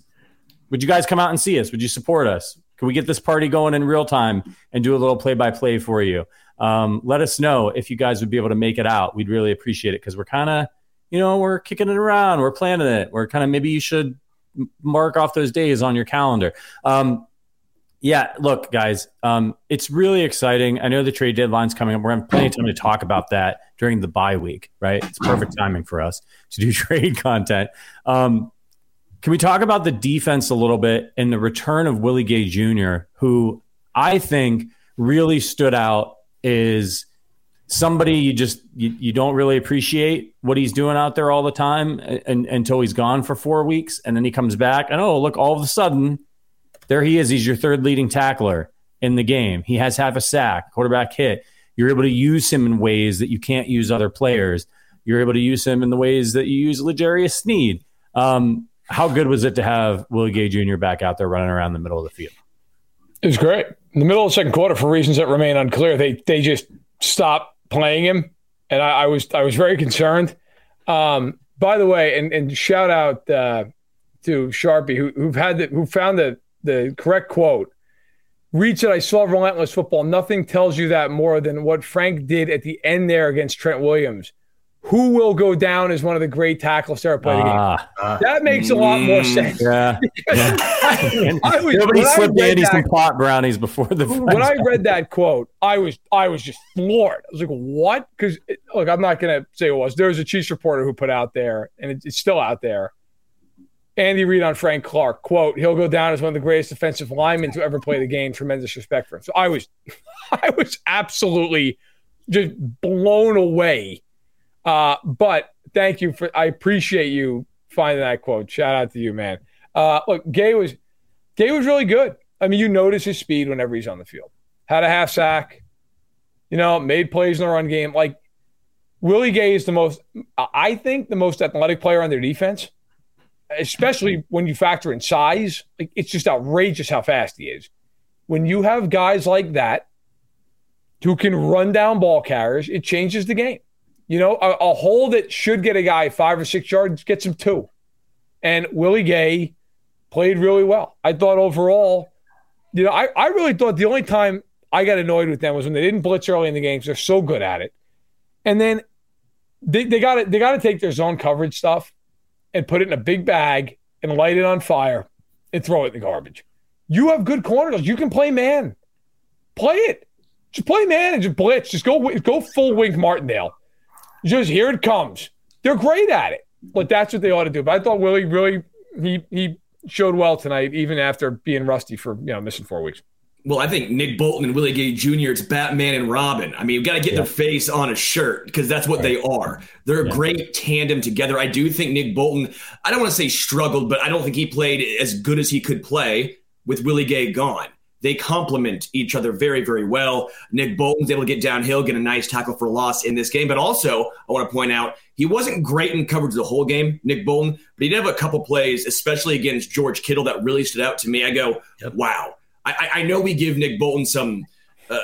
would you guys come out and see us? Would you support us? Can we get this party going in real time and do a little play by play for you? Um, let us know if you guys would be able to make it out. We'd really appreciate it because we're kind of, you know, we're kicking it around, we're planning it. We're kind of maybe you should mark off those days on your calendar. Um, yeah, look, guys, um, it's really exciting. I know the trade deadline's coming up. We're having plenty of time to talk about that during the bye week, right? It's perfect timing for us to do trade content. Um, can we talk about the defense a little bit and the return of Willie Gay Jr., who I think really stood out is somebody you just you, you don't really appreciate what he's doing out there all the time and, until he's gone for four weeks and then he comes back and oh look all of a sudden there he is. He's your third leading tackler in the game. He has half a sack quarterback hit. You're able to use him in ways that you can't use other players. You're able to use him in the ways that you use L'Jarius Sneed. Um, how good was it to have Willie Gay Jr. back out there running around the middle of the field? It was great. In the middle of the second quarter, for reasons that remain unclear, they they just stopped playing him, and I, I was I was very concerned. Um, by the way, and, and shout out uh, to Sharpie who who had the, who found the the correct quote. Reid said, "I saw relentless football. Nothing tells you that more than what Frank did at the end there against Trent Williams who will go down as one of the great tackles to ever play the game. Uh, that makes a lot more mm, sense. Yeah. yeah. I, was, Nobody slipped Andy some pot brownies before the. When I read that quote, I was I was just floored. I was like, "What?" Because look, I'm not going to say it was. There was a Chiefs reporter who put out there, and it's still out there. Andy Reid on Frank Clark, quote, he'll go down as one of the greatest defensive linemen to ever play the game. Tremendous respect for him. So I was I was absolutely just blown away. Uh, but thank you for I appreciate you finding that quote. Shout out to you, man. Uh, look, Gay was Gay was really good. I mean, you notice his speed whenever he's on the field. Had a half sack, you know, made plays in the run game. Like Willie Gay is the most, I think, the most athletic player on their defense, especially when you factor in size. Like it's just outrageous how fast he is. When you have guys like that who can run down ball carriers, it changes the game. You know, a, a hole that should get a guy five or six yards gets him two. And Willie Gay played really well. I thought overall, you know, I, I really thought the only time I got annoyed with them was when they didn't blitz early in the games. They're so good at it. And then they, they got to they got to take their zone coverage stuff and put it in a big bag and light it on fire and throw it in the garbage. You have good corners. You can play man. Play it. Just play man and just blitz. Just go go full Wink Martindale. Just here it comes. They're great at it, but that's what they ought to do. But I thought Willie really he he showed well tonight, even after being rusty for you know missing four weeks. Well, I think Nick Bolton and Willie Gay Jr. It's Batman and Robin. I mean, you've got to get yeah. their face on a shirt because that's what right. they are. They're yeah. a great tandem together. I do think Nick Bolton. I don't want to say struggled, but I don't think he played as good as he could play with Willie Gay gone. They complement each other very, very well. Nick Bolton's able to get downhill, get a nice tackle for loss in this game. But also, I want to point out, he wasn't great in coverage the whole game, Nick Bolton, but he did have a couple plays, especially against George Kittle, that really stood out to me. I go, yep. wow. I, I, know we give Nick Bolton some uh,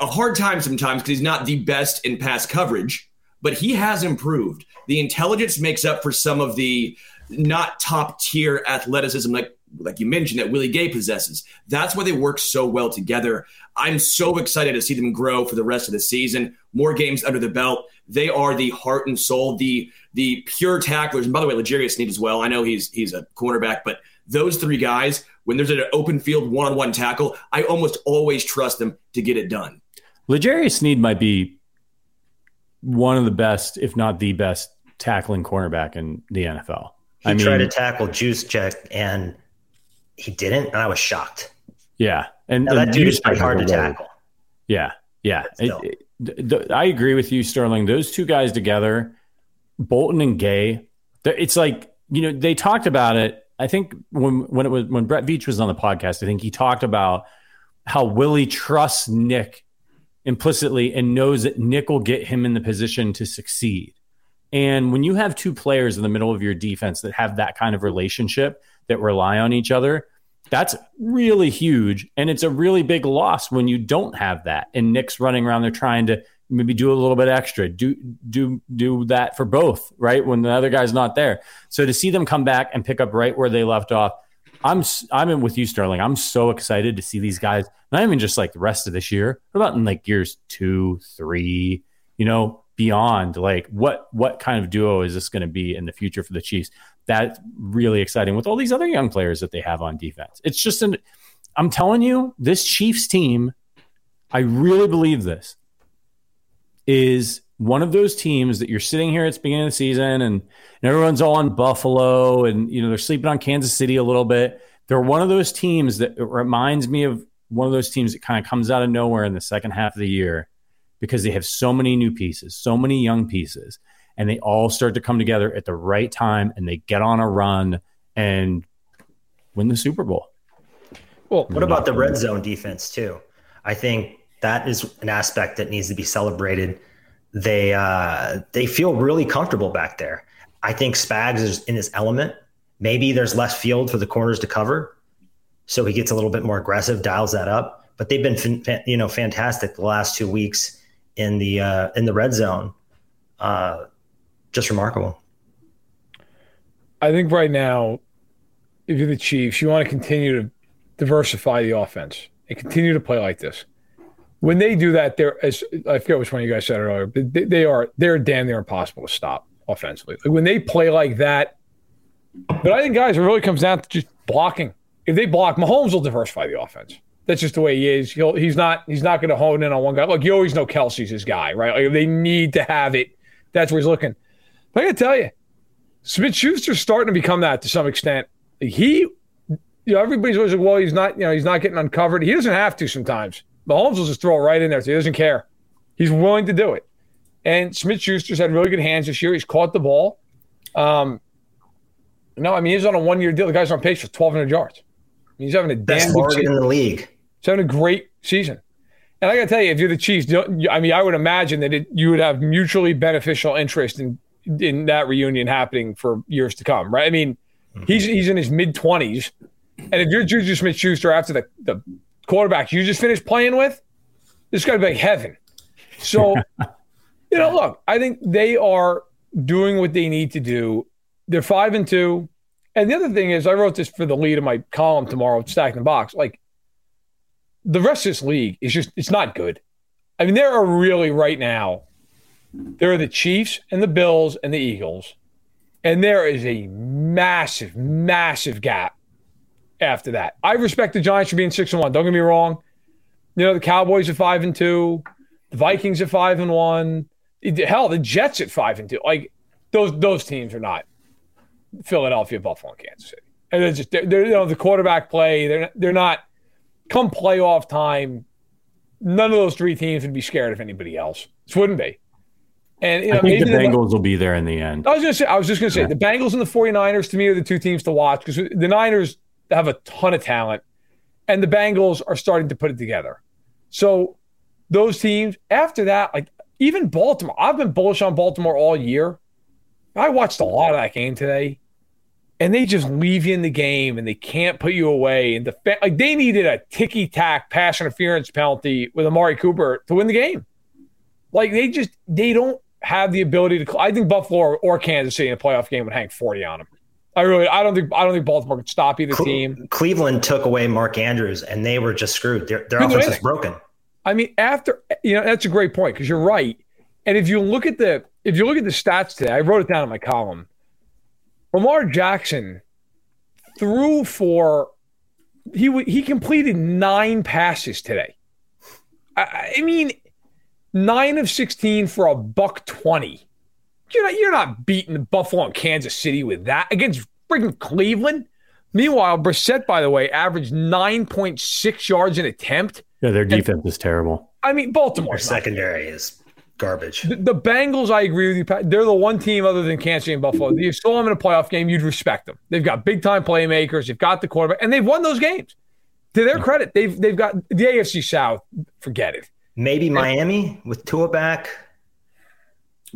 a hard time sometimes because he's not the best in pass coverage, but he has improved. The intelligence makes up for some of the not top tier athleticism like like you mentioned, that Willie Gay possesses. That's why they work so well together. I'm so excited to see them grow for the rest of the season. More games under the belt. They are the heart and soul, the the pure tacklers. And by the way, L'Jarius Sneed as well. I know he's he's a cornerback, but those three guys, when there's an open field one on one tackle, I almost always trust them to get it done. L'Jarius Sneed might be one of the best, if not the best, tackling cornerback in the NFL. He I mean, tried to tackle Juszczyk and he didn't, and I was shocked. Yeah, and, now, that dude is pretty hard to tackle. Yeah, yeah. It, it, I agree with you, Sterling. Those two guys together, Bolton and Gay, it's like you know they talked about it. I think when when it was when Brett Veach was on the podcast, I think he talked about how Willie trusts Nick implicitly and knows that Nick will get him in the position to succeed. And when you have two players in the middle of your defense that have that kind of relationship, that rely on each other. That's really huge. And it's a really big loss when you don't have that. And Nick's running around there trying to maybe do a little bit extra, do do do that for both, right? When the other guy's not there. So to see them come back and pick up right where they left off, I'm I'm in with you, Sterling. I'm so excited to see these guys. Not even just like the rest of this year. What about in like years two, three? You know, beyond like what what kind of duo is this going to be in the future for the Chiefs? That's really exciting with all these other young players that they have on defense. It's just an I'm telling you, this Chiefs team, I really believe this is one of those teams that you're sitting here at the beginning of the season and, and everyone's all on Buffalo and you know they're sleeping on Kansas City a little bit. They're one of those teams that reminds me of one of those teams that kind of comes out of nowhere in the second half of the year because they have so many new pieces, so many young pieces, and they all start to come together at the right time and they get on a run and win the Super Bowl. Well, what about the red zone defense too? I think that is an aspect that needs to be celebrated. They uh, they feel really comfortable back there. I think Spags is in his element. Maybe there's less field for the corners to cover, so he gets a little bit more aggressive, dials that up. But they've been you know fantastic the last two weeks in the uh, in the red zone. Uh, just remarkable. I think right now, if you're the Chiefs, you want to continue to diversify the offense and continue to play like this. When they do that, they're as I forget which one you guys said earlier, but they, they are they're damn near impossible to stop offensively. Like when they play like that, but I think guys, it really comes down to just blocking. If they block, Mahomes will diversify the offense that's just the way he is. He'll, he's not he's not going to hone in on one guy. Look, you always know Kelce's his guy, right? Like they need to have it. That's where he's looking. But I got to tell you, Smith Schuster's starting to become that to some extent. He, you know, everybody's always like, well, he's not, you know, he's not getting uncovered. He doesn't have to sometimes. Mahomes will just throw it right in there. So he doesn't care. He's willing to do it. And Smith Schuster's had really good hands this year. He's caught the ball. Um, no, I mean, he's on a one year deal. The guy's on pace for 1,200 yards. I mean, he's having a best market in the league. He's having a great season. And I got to tell you, if you're the Chiefs, I mean, I would imagine that it, you would have mutually beneficial interest in in that reunion happening for years to come, right? I mean, mm-hmm. he's he's in his mid twenties, and if you're Juju Smith Schuster after the the quarterback you just finished playing with, this got to be like heaven. So, you know, look, I think they are doing what they need to do. They're five and two. And the other thing is, I wrote this for the lead of my column tomorrow, Stacking the Box. Like, the rest of this league is just, it's not good. I mean, there are really right now, there are the Chiefs and the Bills and the Eagles. And there is a massive, massive gap after that. I respect the Giants for being six and one. Don't get me wrong. You know, the Cowboys are five and two, the Vikings are five and one. Hell, the Jets at five and two. Like those those teams are not Philadelphia, Buffalo, and Kansas City. And they're just they're, they're you know the quarterback play. They're they're not come playoff time. None of those three teams would be scared of anybody else. This wouldn't be. And you know, I think the Bengals will be there in the end. I was gonna say, I was just gonna say yeah. the Bengals and the 49ers to me are the two teams to watch because the Niners have a ton of talent, and the Bengals are starting to put it together. So those teams after that, like even Baltimore, I've been bullish on Baltimore all year. I watched a lot of that game today, and they just leave you in the game, and they can't put you away. And the like they needed a ticky tack pass interference penalty with Amari Cooper to win the game. Like they just they don't have the ability to. I think Buffalo or, Kansas City in a playoff game would hang forty on them. I really, I don't think, I don't think Baltimore could stop either team. Cleveland took away Mark Andrews, and they were just screwed. Their, their offense is broken. I mean, after you know, that's a great point because you're right. And if you look at the, if you look at the stats today, I wrote it down in my column. Lamar Jackson threw for, he he completed nine passes today. I, I mean, nine of sixteen for a buck twenty. You're not you're not beating Buffalo and Kansas City with that against freaking Cleveland. Meanwhile, Brissett, by the way, averaged 9.6 yards an attempt. Yeah, their defense and, is terrible. I mean, Baltimore secondary is garbage. The, the, Bengals, I agree with you. Pat. They're the one team other than Kansas City and Buffalo. You saw them in a playoff game, you'd respect them. They've got big time playmakers. They've got the quarterback, and they've won those games. To their credit, they've they've got the AFC South. Forget it. Maybe Miami with Tua back.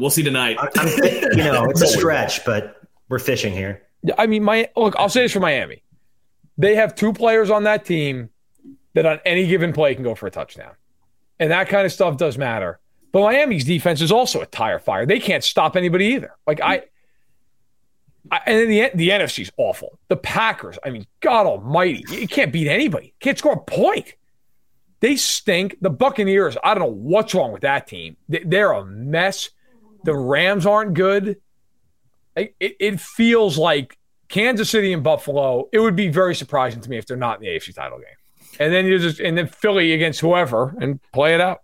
We'll see tonight. I'm, you know, it's a stretch, but we're fishing here. I mean, my look. I'll say this for Miami: they have two players on that team that on any given play can go for a touchdown, and that kind of stuff does matter. But Miami's defense is also a tire fire. They can't stop anybody either. Like I, I and in the the NFC's awful. The Packers, I mean, God Almighty, you can't beat anybody. Can't score a point. They stink. The Buccaneers, I don't know what's wrong with that team. They're a mess. The Rams aren't good. It, it, feels like Kansas City and Buffalo. It would be very surprising to me if they're not in the AFC title game. And then you just and then Philly against whoever and play it out.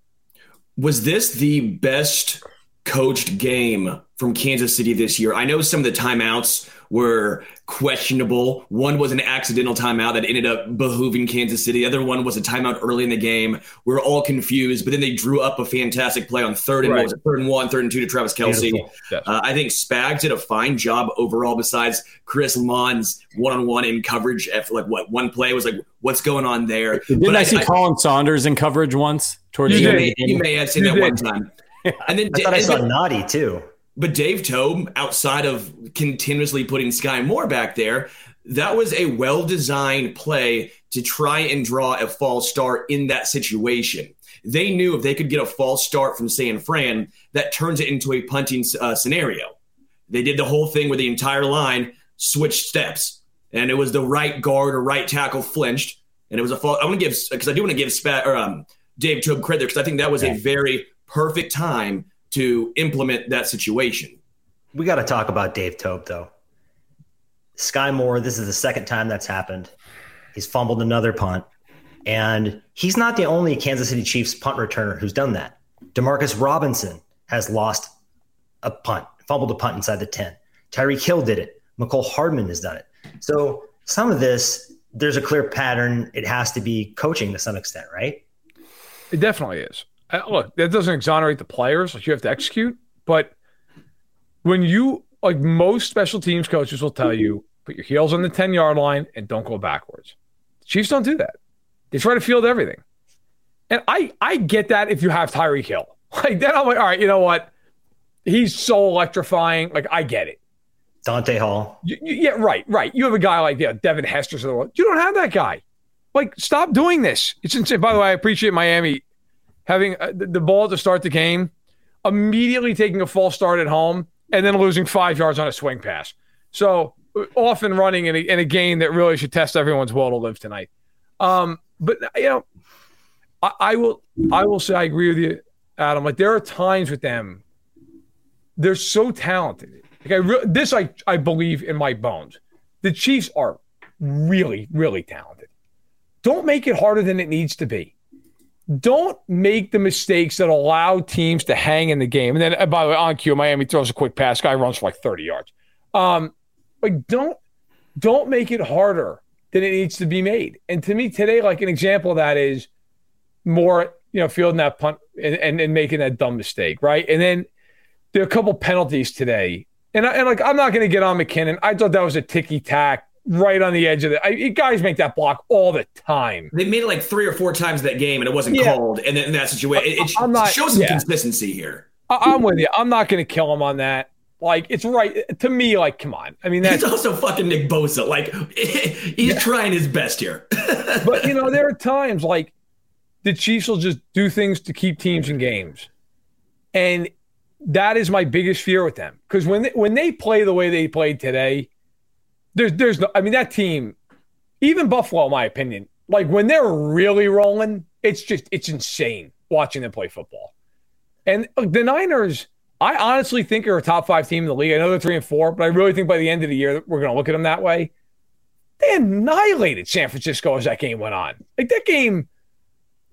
Was this the best coached game from Kansas City this year? I know some of the timeouts were questionable. One was an accidental timeout that ended up behooving Kansas City. The other one was a timeout early in the game. We are all confused, but then they drew up a fantastic play on third and right. was it, third and one, third and two to Travis Kelce. Uh, I think Spags did a fine job overall. Besides Chris Lammons one-on-one in coverage after like what one play was like, what's going on there? Didn't but I, I see I, Colin Saunders in coverage once towards the end? You may have seen that one time. And then I thought I saw Naughty too. But Dave Toub, outside of continuously putting Sky Moore back there, that was a well designed play to try and draw a false start in that situation. They knew if they could get a false start from San Fran, that turns it into a punting uh, scenario. They did the whole thing where the entire line switched steps, and it was the right guard or right tackle flinched, and it was a false. I want to give because I do want to give Spat or um, Dave Toub credit because I think that was a very perfect time to implement that situation. We got to talk about Dave Toub, though. Sky Moore, this is the second time that's happened. He's fumbled another punt. And he's not the only Kansas City Chiefs punt returner who's done that. Demarcus Robinson has lost a punt, fumbled a punt inside the 10. Tyreek Hill did it. Mecole Hardman has done it. So some of this, there's a clear pattern. It has to be coaching to some extent, right? It definitely is. Uh, look, that doesn't exonerate the players. Like you have to execute, but when you like most special teams coaches will tell you, put your heels on the 10 yard line and don't go backwards. The Chiefs don't do that. They try to field everything. And I I get that if you have Tyreek Hill. Like then I'm like, all right, you know what? He's so electrifying. Like I get it. Dante Hall. You, you, yeah, right, right. You have a guy like yeah, Devin Hester of the world. You don't have that guy. Like, stop doing this. It's insane. By the way, I appreciate Miami having uh, the, ball to start the game, immediately taking a false start at home, and then losing five yards on a swing pass. So uh, often running in a, in a game that really should test everyone's will to live tonight. Um, but you know, I, I will I will say I agree with you, Adam. Like there are times with them, they're so talented. Like I re- this I I believe in my bones. The Chiefs are really really talented. Don't make it harder than it needs to be. Don't make the mistakes that allow teams to hang in the game. And then, uh, by the way, on cue, Miami throws a quick pass. Guy runs for like 30 yards. Um, like, don't don't make it harder than it needs to be made. And to me, today, like an example of that is Moore, you know, fielding that punt and, and, and making that dumb mistake, right? And then there are a couple penalties today. And, I, and like, I'm not going to get on McKinnon. I thought that was a ticky tack right on the edge of it. I, guys make that block all the time. They made it like three or four times that game, and it wasn't yeah. called. And in that situation, it, it not, shows some yeah. consistency here. I, am with you. I'm not going to kill him on that. Like it's right to me. Like, come on. I mean, that's he's also fucking Nick Bosa. Like he's yeah. trying his best here. but you know, there are times like the Chiefs will just do things to keep teams in games, and that is my biggest fear with them. Because when they, when they play the way they played today, there's there's no. I mean, that team, even Buffalo, in my opinion, like when they're really rolling, it's just it's insane watching them play football. And the Niners I honestly think they're a top five team in the league. I know they're three and four, but I really think by the end of the year we're going to look at them that way. They annihilated San Francisco as that game went on. Like that game,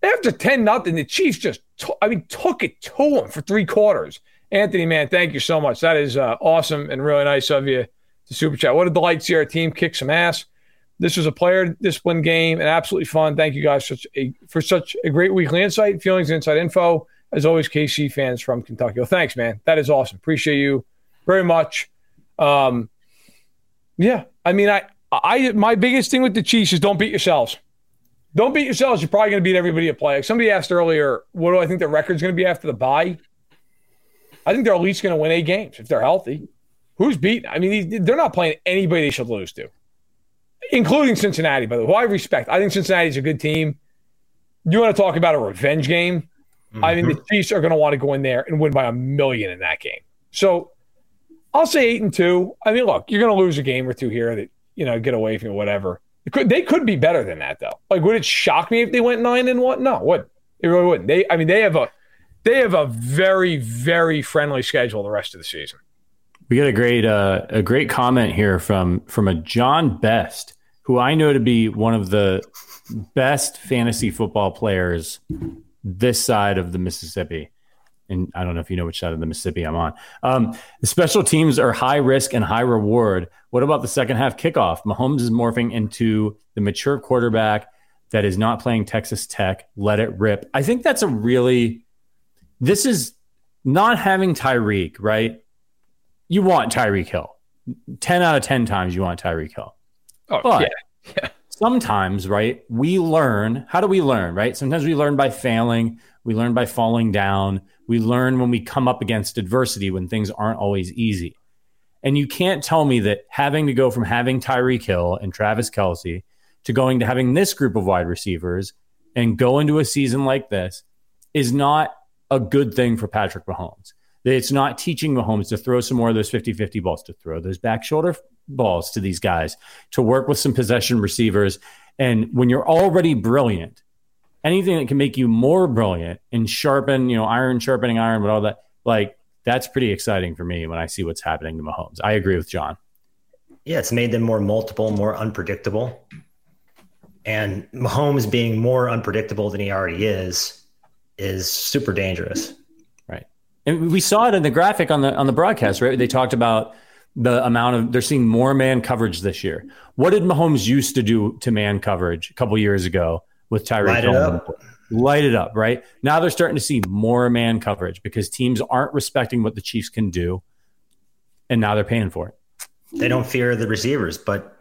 after ten nothing, the Chiefs just t- I mean took it to them for three quarters. Anthony, man, thank you so much. That is uh, awesome and really nice of you to super chat. What a delight to see our team kick some ass. This was a player discipline game and absolutely fun. Thank you guys for such a, for such a great weekly insight, feelings, inside info as always, KC fans from Kentucky. Well, thanks, man. That is awesome. Appreciate you very much. Um, yeah, I mean, I, I, my biggest thing with the Chiefs is don't beat yourselves. Don't beat yourselves. You're probably going to beat everybody at play. Like somebody asked earlier, what do I think the record's going to be after the bye? I think they're at least going to win eight games if they're healthy. Who's beating? I mean, they're not playing anybody they should lose to, including Cincinnati, by the way, who I respect. I think Cincinnati's a good team. You want to talk about a revenge game? Mm-hmm. I mean, the Chiefs are going to want to go in there and win by a million in that game. So I'll say eight and two. I mean, look, you're going to lose a game or two here that you know get away from you, whatever. Could, they could be better than that though. Like, would it shock me if they went nine and one? No, would it really wouldn't. They, I mean, they have a they have a very very friendly schedule the rest of the season. We got a great uh, a great comment here from from a John Best, who I know to be one of the best fantasy football players this side of the Mississippi. And I don't know if you know which side of the Mississippi I'm on. Um, the special teams are high risk and high reward. What about the second half kickoff? Mahomes is morphing into the mature quarterback that is not playing Texas Tech. Let it rip. I think that's a really, this is not having Tyreek, right? You want Tyreek Hill. 10 out of 10 times you want Tyreek Hill. Oh, but yeah. yeah sometimes, right, we learn. How do we learn, right? Sometimes we learn by failing, we learn by falling down, we learn when we come up against adversity when things aren't always easy. And you can't tell me that having to go from having Tyreek Hill and Travis Kelce to going to having this group of wide receivers and go into a season like this is not a good thing for Patrick Mahomes. It's not teaching Mahomes to throw some more of those 50 50 balls, to throw those back shoulder balls to these guys, to work with some possession receivers. And when you're already brilliant, anything that can make you more brilliant and sharpen, you know, iron sharpening iron, but all that, like that's pretty exciting for me when I see what's happening to Mahomes. I agree with John. Yeah, it's made them more multiple, more unpredictable. And Mahomes being more unpredictable than he already is is super dangerous. And we saw it in the graphic on the on the broadcast, right? They talked about the amount of they're seeing more man coverage this year. What did Mahomes used to do to man coverage a couple years ago with Tyreek Light Hill? Light it up, right? Now they're starting to see more man coverage because teams aren't respecting what the Chiefs can do, and now they're paying for it. They don't fear the receivers, but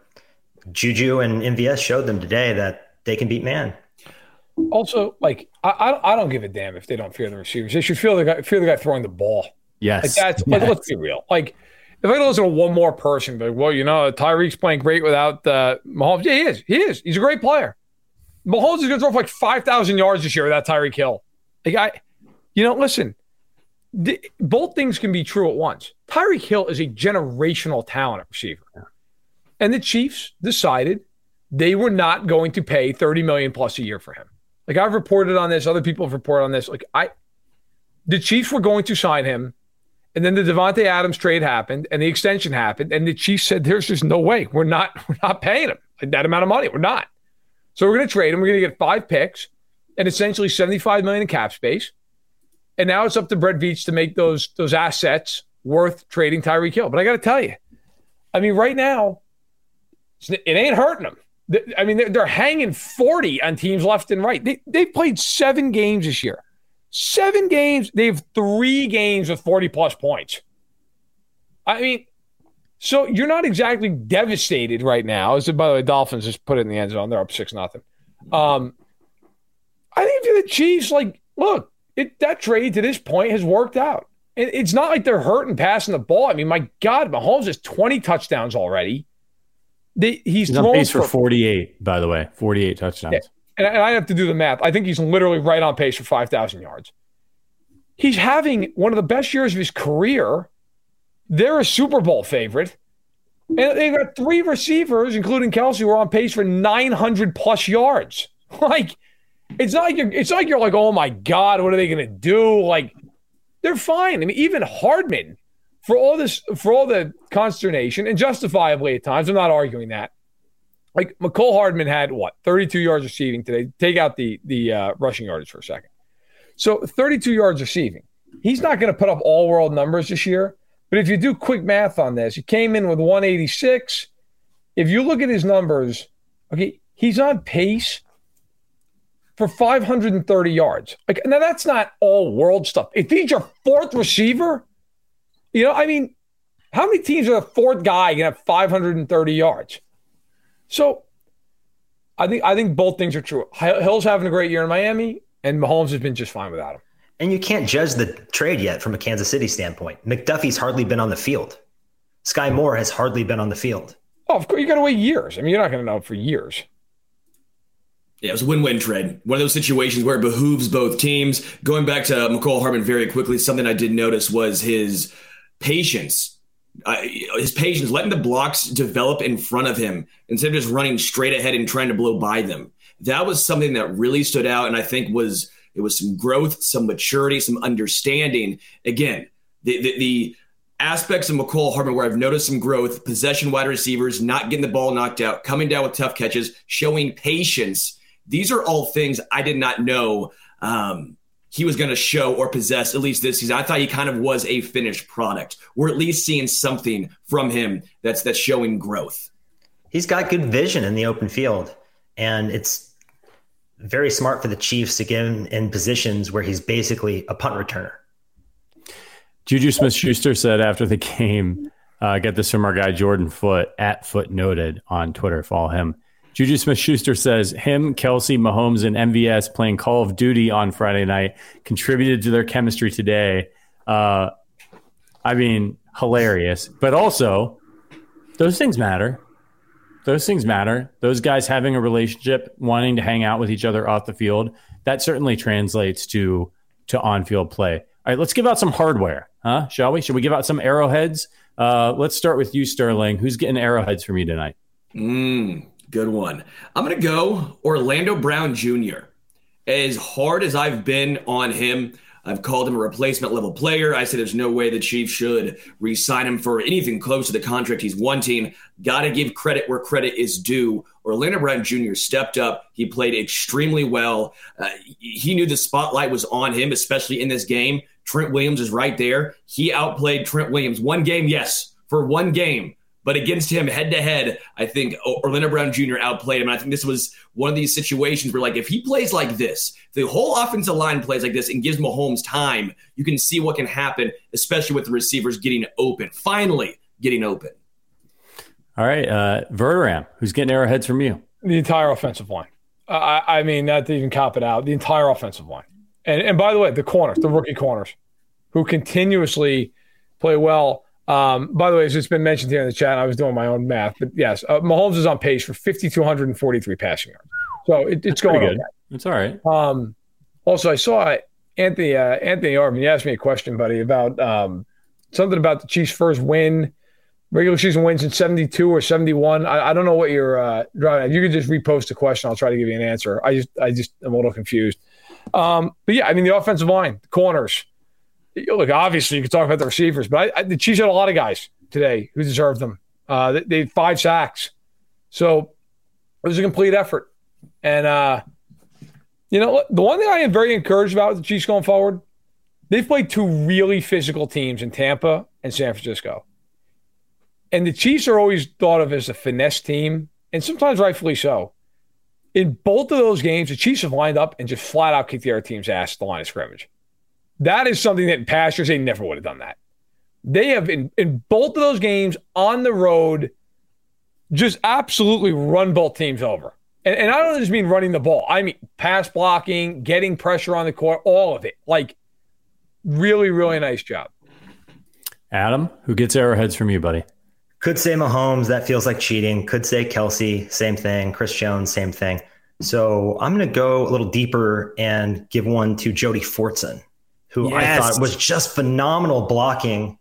Juju and MVS showed them today that they can beat man. Also, like I, I don't give a damn if they don't fear the receivers. They should fear the guy, fear the guy throwing the ball. Yes, like that's. Yes. Like, let's be real. Like if I listen to one more person, like, well, you know, Tyreek's playing great without uh, Mahomes. Yeah, he is. He is. He's a great player. Mahomes is going to throw for like five thousand yards this year without Tyreek Hill. Like I, you know, listen. The, both things can be true at once. Tyreek Hill is a generational talent at receiver, and the Chiefs decided they were not going to pay thirty million plus a year for him. Like I've reported on this, other people have reported on this. Like I, the Chiefs were going to sign him, and then the Davante Adams trade happened, and the extension happened, and the Chiefs said, "There's just no way we're not we're not paying him that amount of money. We're not. So we're going to trade him. We're going to get five picks and essentially 75 million in cap space. And now it's up to Brett Veach to make those those assets worth trading Tyreek Hill. But I got to tell you, I mean, right now, it ain't hurting them. I mean, they're, hanging 40 on teams left and right. They, they've played seven games this year. Seven games. They have three games with 40 plus points. I mean, so you're not exactly devastated right now. As by the way, Dolphins just put it in the end zone. They're up six nothing. Um, I think you're the Chiefs, like, look, it, that trade to this point has worked out. It, it's not like they're hurting passing the ball. I mean, my God, Mahomes has 20 touchdowns already. They, he's, he's on pace for, for 48, by the way, 48 touchdowns. Yeah. And, and I have to do the math. I think he's literally right on pace for 5,000 yards. He's having one of the best years of his career. They're a Super Bowl favorite. And they've got three receivers, including Kelce, who are on pace for 900 plus yards. Like, it's not like you're, it's not like you're like, oh my God, what are they going to do? Like, they're fine. I mean, even Hardman for all this, for all the consternation, and justifiably at times, I'm not arguing that. Like Mecole Hardman had what 32 yards receiving today. Take out the the uh, rushing yardage for a second. So 32 yards receiving. He's not going to put up all world numbers this year. But if you do quick math on this, he came in with 186. If you look at his numbers, okay, he's on pace for 530 yards. Like now, that's not all world stuff. If he's your fourth receiver, you know, I mean, how many teams are the fourth guy going to have 530 yards? So I think I think both things are true. Hill's having a great year in Miami, and Mahomes has been just fine without him. And you can't judge the trade yet from a Kansas City standpoint. McDuffie's hardly been on the field. Sky Moore has hardly been on the field. Oh, of course, you got to wait years. I mean, you're not going to know for years. Yeah, it was a win-win trade. One of those situations where it behooves both teams. Going back to Mecole Hardman very quickly, something I did notice was his patience. Uh, his patience, letting the blocks develop in front of him instead of just running straight ahead and trying to blow by them. That was something that really stood out, and I think was it was some growth, some maturity, some understanding. Again, the the, the aspects of Mecole Hardman where I've noticed some growth, possession wide receivers, not getting the ball knocked out, coming down with tough catches, showing patience these are all things I did not know um, he was going to show or possess at least this season. I thought he kind of was a finished product. We're at least seeing something from him that's that's showing growth. He's got good vision in the open field, and it's very smart for the Chiefs to get him in positions where he's basically a punt returner. Juju Smith Schuster said after the game, uh, get this from our guy Jordan Foot at Foot Noted on Twitter. Follow him. Juju Smith Schuster says him, Kelce, Mahomes, and MVS playing Call of Duty on Friday night contributed to their chemistry today. Uh, I mean, hilarious. But also, those things matter. Those things matter. Those guys having a relationship, wanting to hang out with each other off the field, that certainly translates to to on field play. All right, let's give out some hardware, huh? Shall we? Should we give out some arrowheads? Uh, let's start with you, Sterling. Who's getting arrowheads from you tonight? Mm, Good one. I'm going to go Orlando Brown Jr. As hard as I've been on him, I've called him a replacement level player. I said there's no way the Chiefs should re sign him for anything close to the contract he's wanting. Got to give credit where credit is due. Orlando Brown Jr. stepped up. He played extremely well. Uh, he knew the spotlight was on him, especially in this game. Trent Williams is right there. He outplayed Trent Williams. One game, yes. for one game. But against him, head to head, I think Orlando Brown Jr. outplayed him. And I think this was one of these situations where, like, if he plays like this, the whole offensive line plays like this and gives Mahomes time, you can see what can happen, especially with the receivers getting open, finally getting open. All right. Uh, Verderame, who's getting arrowheads from you? The entire offensive line. Uh, I mean, not to even cop it out, the entire offensive line. And, and by the way, the corners, the rookie corners, who continuously play well. Um, by the way, as it's been mentioned here in the chat, I was doing my own math, but yes, uh, Mahomes is on pace for 5,243 passing yards. So it, it's going good. Okay. It's all right. Um, also, I saw Anthony uh, Anthony Arvin. You asked me a question, buddy, about um, something about the Chiefs' first win, regular season wins in 72 or 71. I, I don't know what you're uh, driving at. You could just repost the question. I'll try to give you an answer. I just I just am a little confused. Um, but yeah, I mean the offensive line, the corners, look, obviously you could talk about the receivers, but I, I, the Chiefs had a lot of guys today who deserved them. Uh, they, they, had five sacks, so it was a complete effort. And uh, you know, the one thing I am very encouraged about with the Chiefs going forward, they've played two really physical teams in Tampa and San Francisco, and the Chiefs are always thought of as a finesse team, and sometimes rightfully so. In both of those games, the Chiefs have lined up and just flat out kicked the other team's ass at the line of scrimmage. That is something that in past years they never would have done that. They have in, in both of those games on the road just absolutely run both teams over. And, and I don't just mean running the ball. I mean pass blocking, getting pressure on the court, all of it. Like really, really nice job. Adam, who gets arrowheads from you, buddy? Could say Mahomes, that feels like cheating. Could say Kelce, same thing. Chris Jones, same thing. So I'm going to go a little deeper and give one to Jody Fortson who yes. I thought was just phenomenal blocking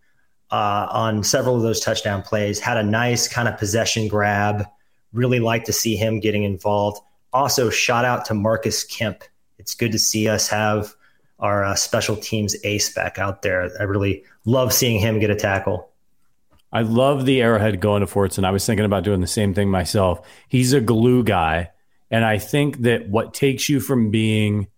uh, on several of those touchdown plays. Had a nice kind of possession grab. Really like to see him getting involved. Also, shout out to Marcus Kemp. It's good to see us have our uh, special teams ace back out there. I really love seeing him get a tackle. I love the arrowhead going to Fortson. I was thinking about doing the same thing myself. He's a glue guy. And I think that what takes you from being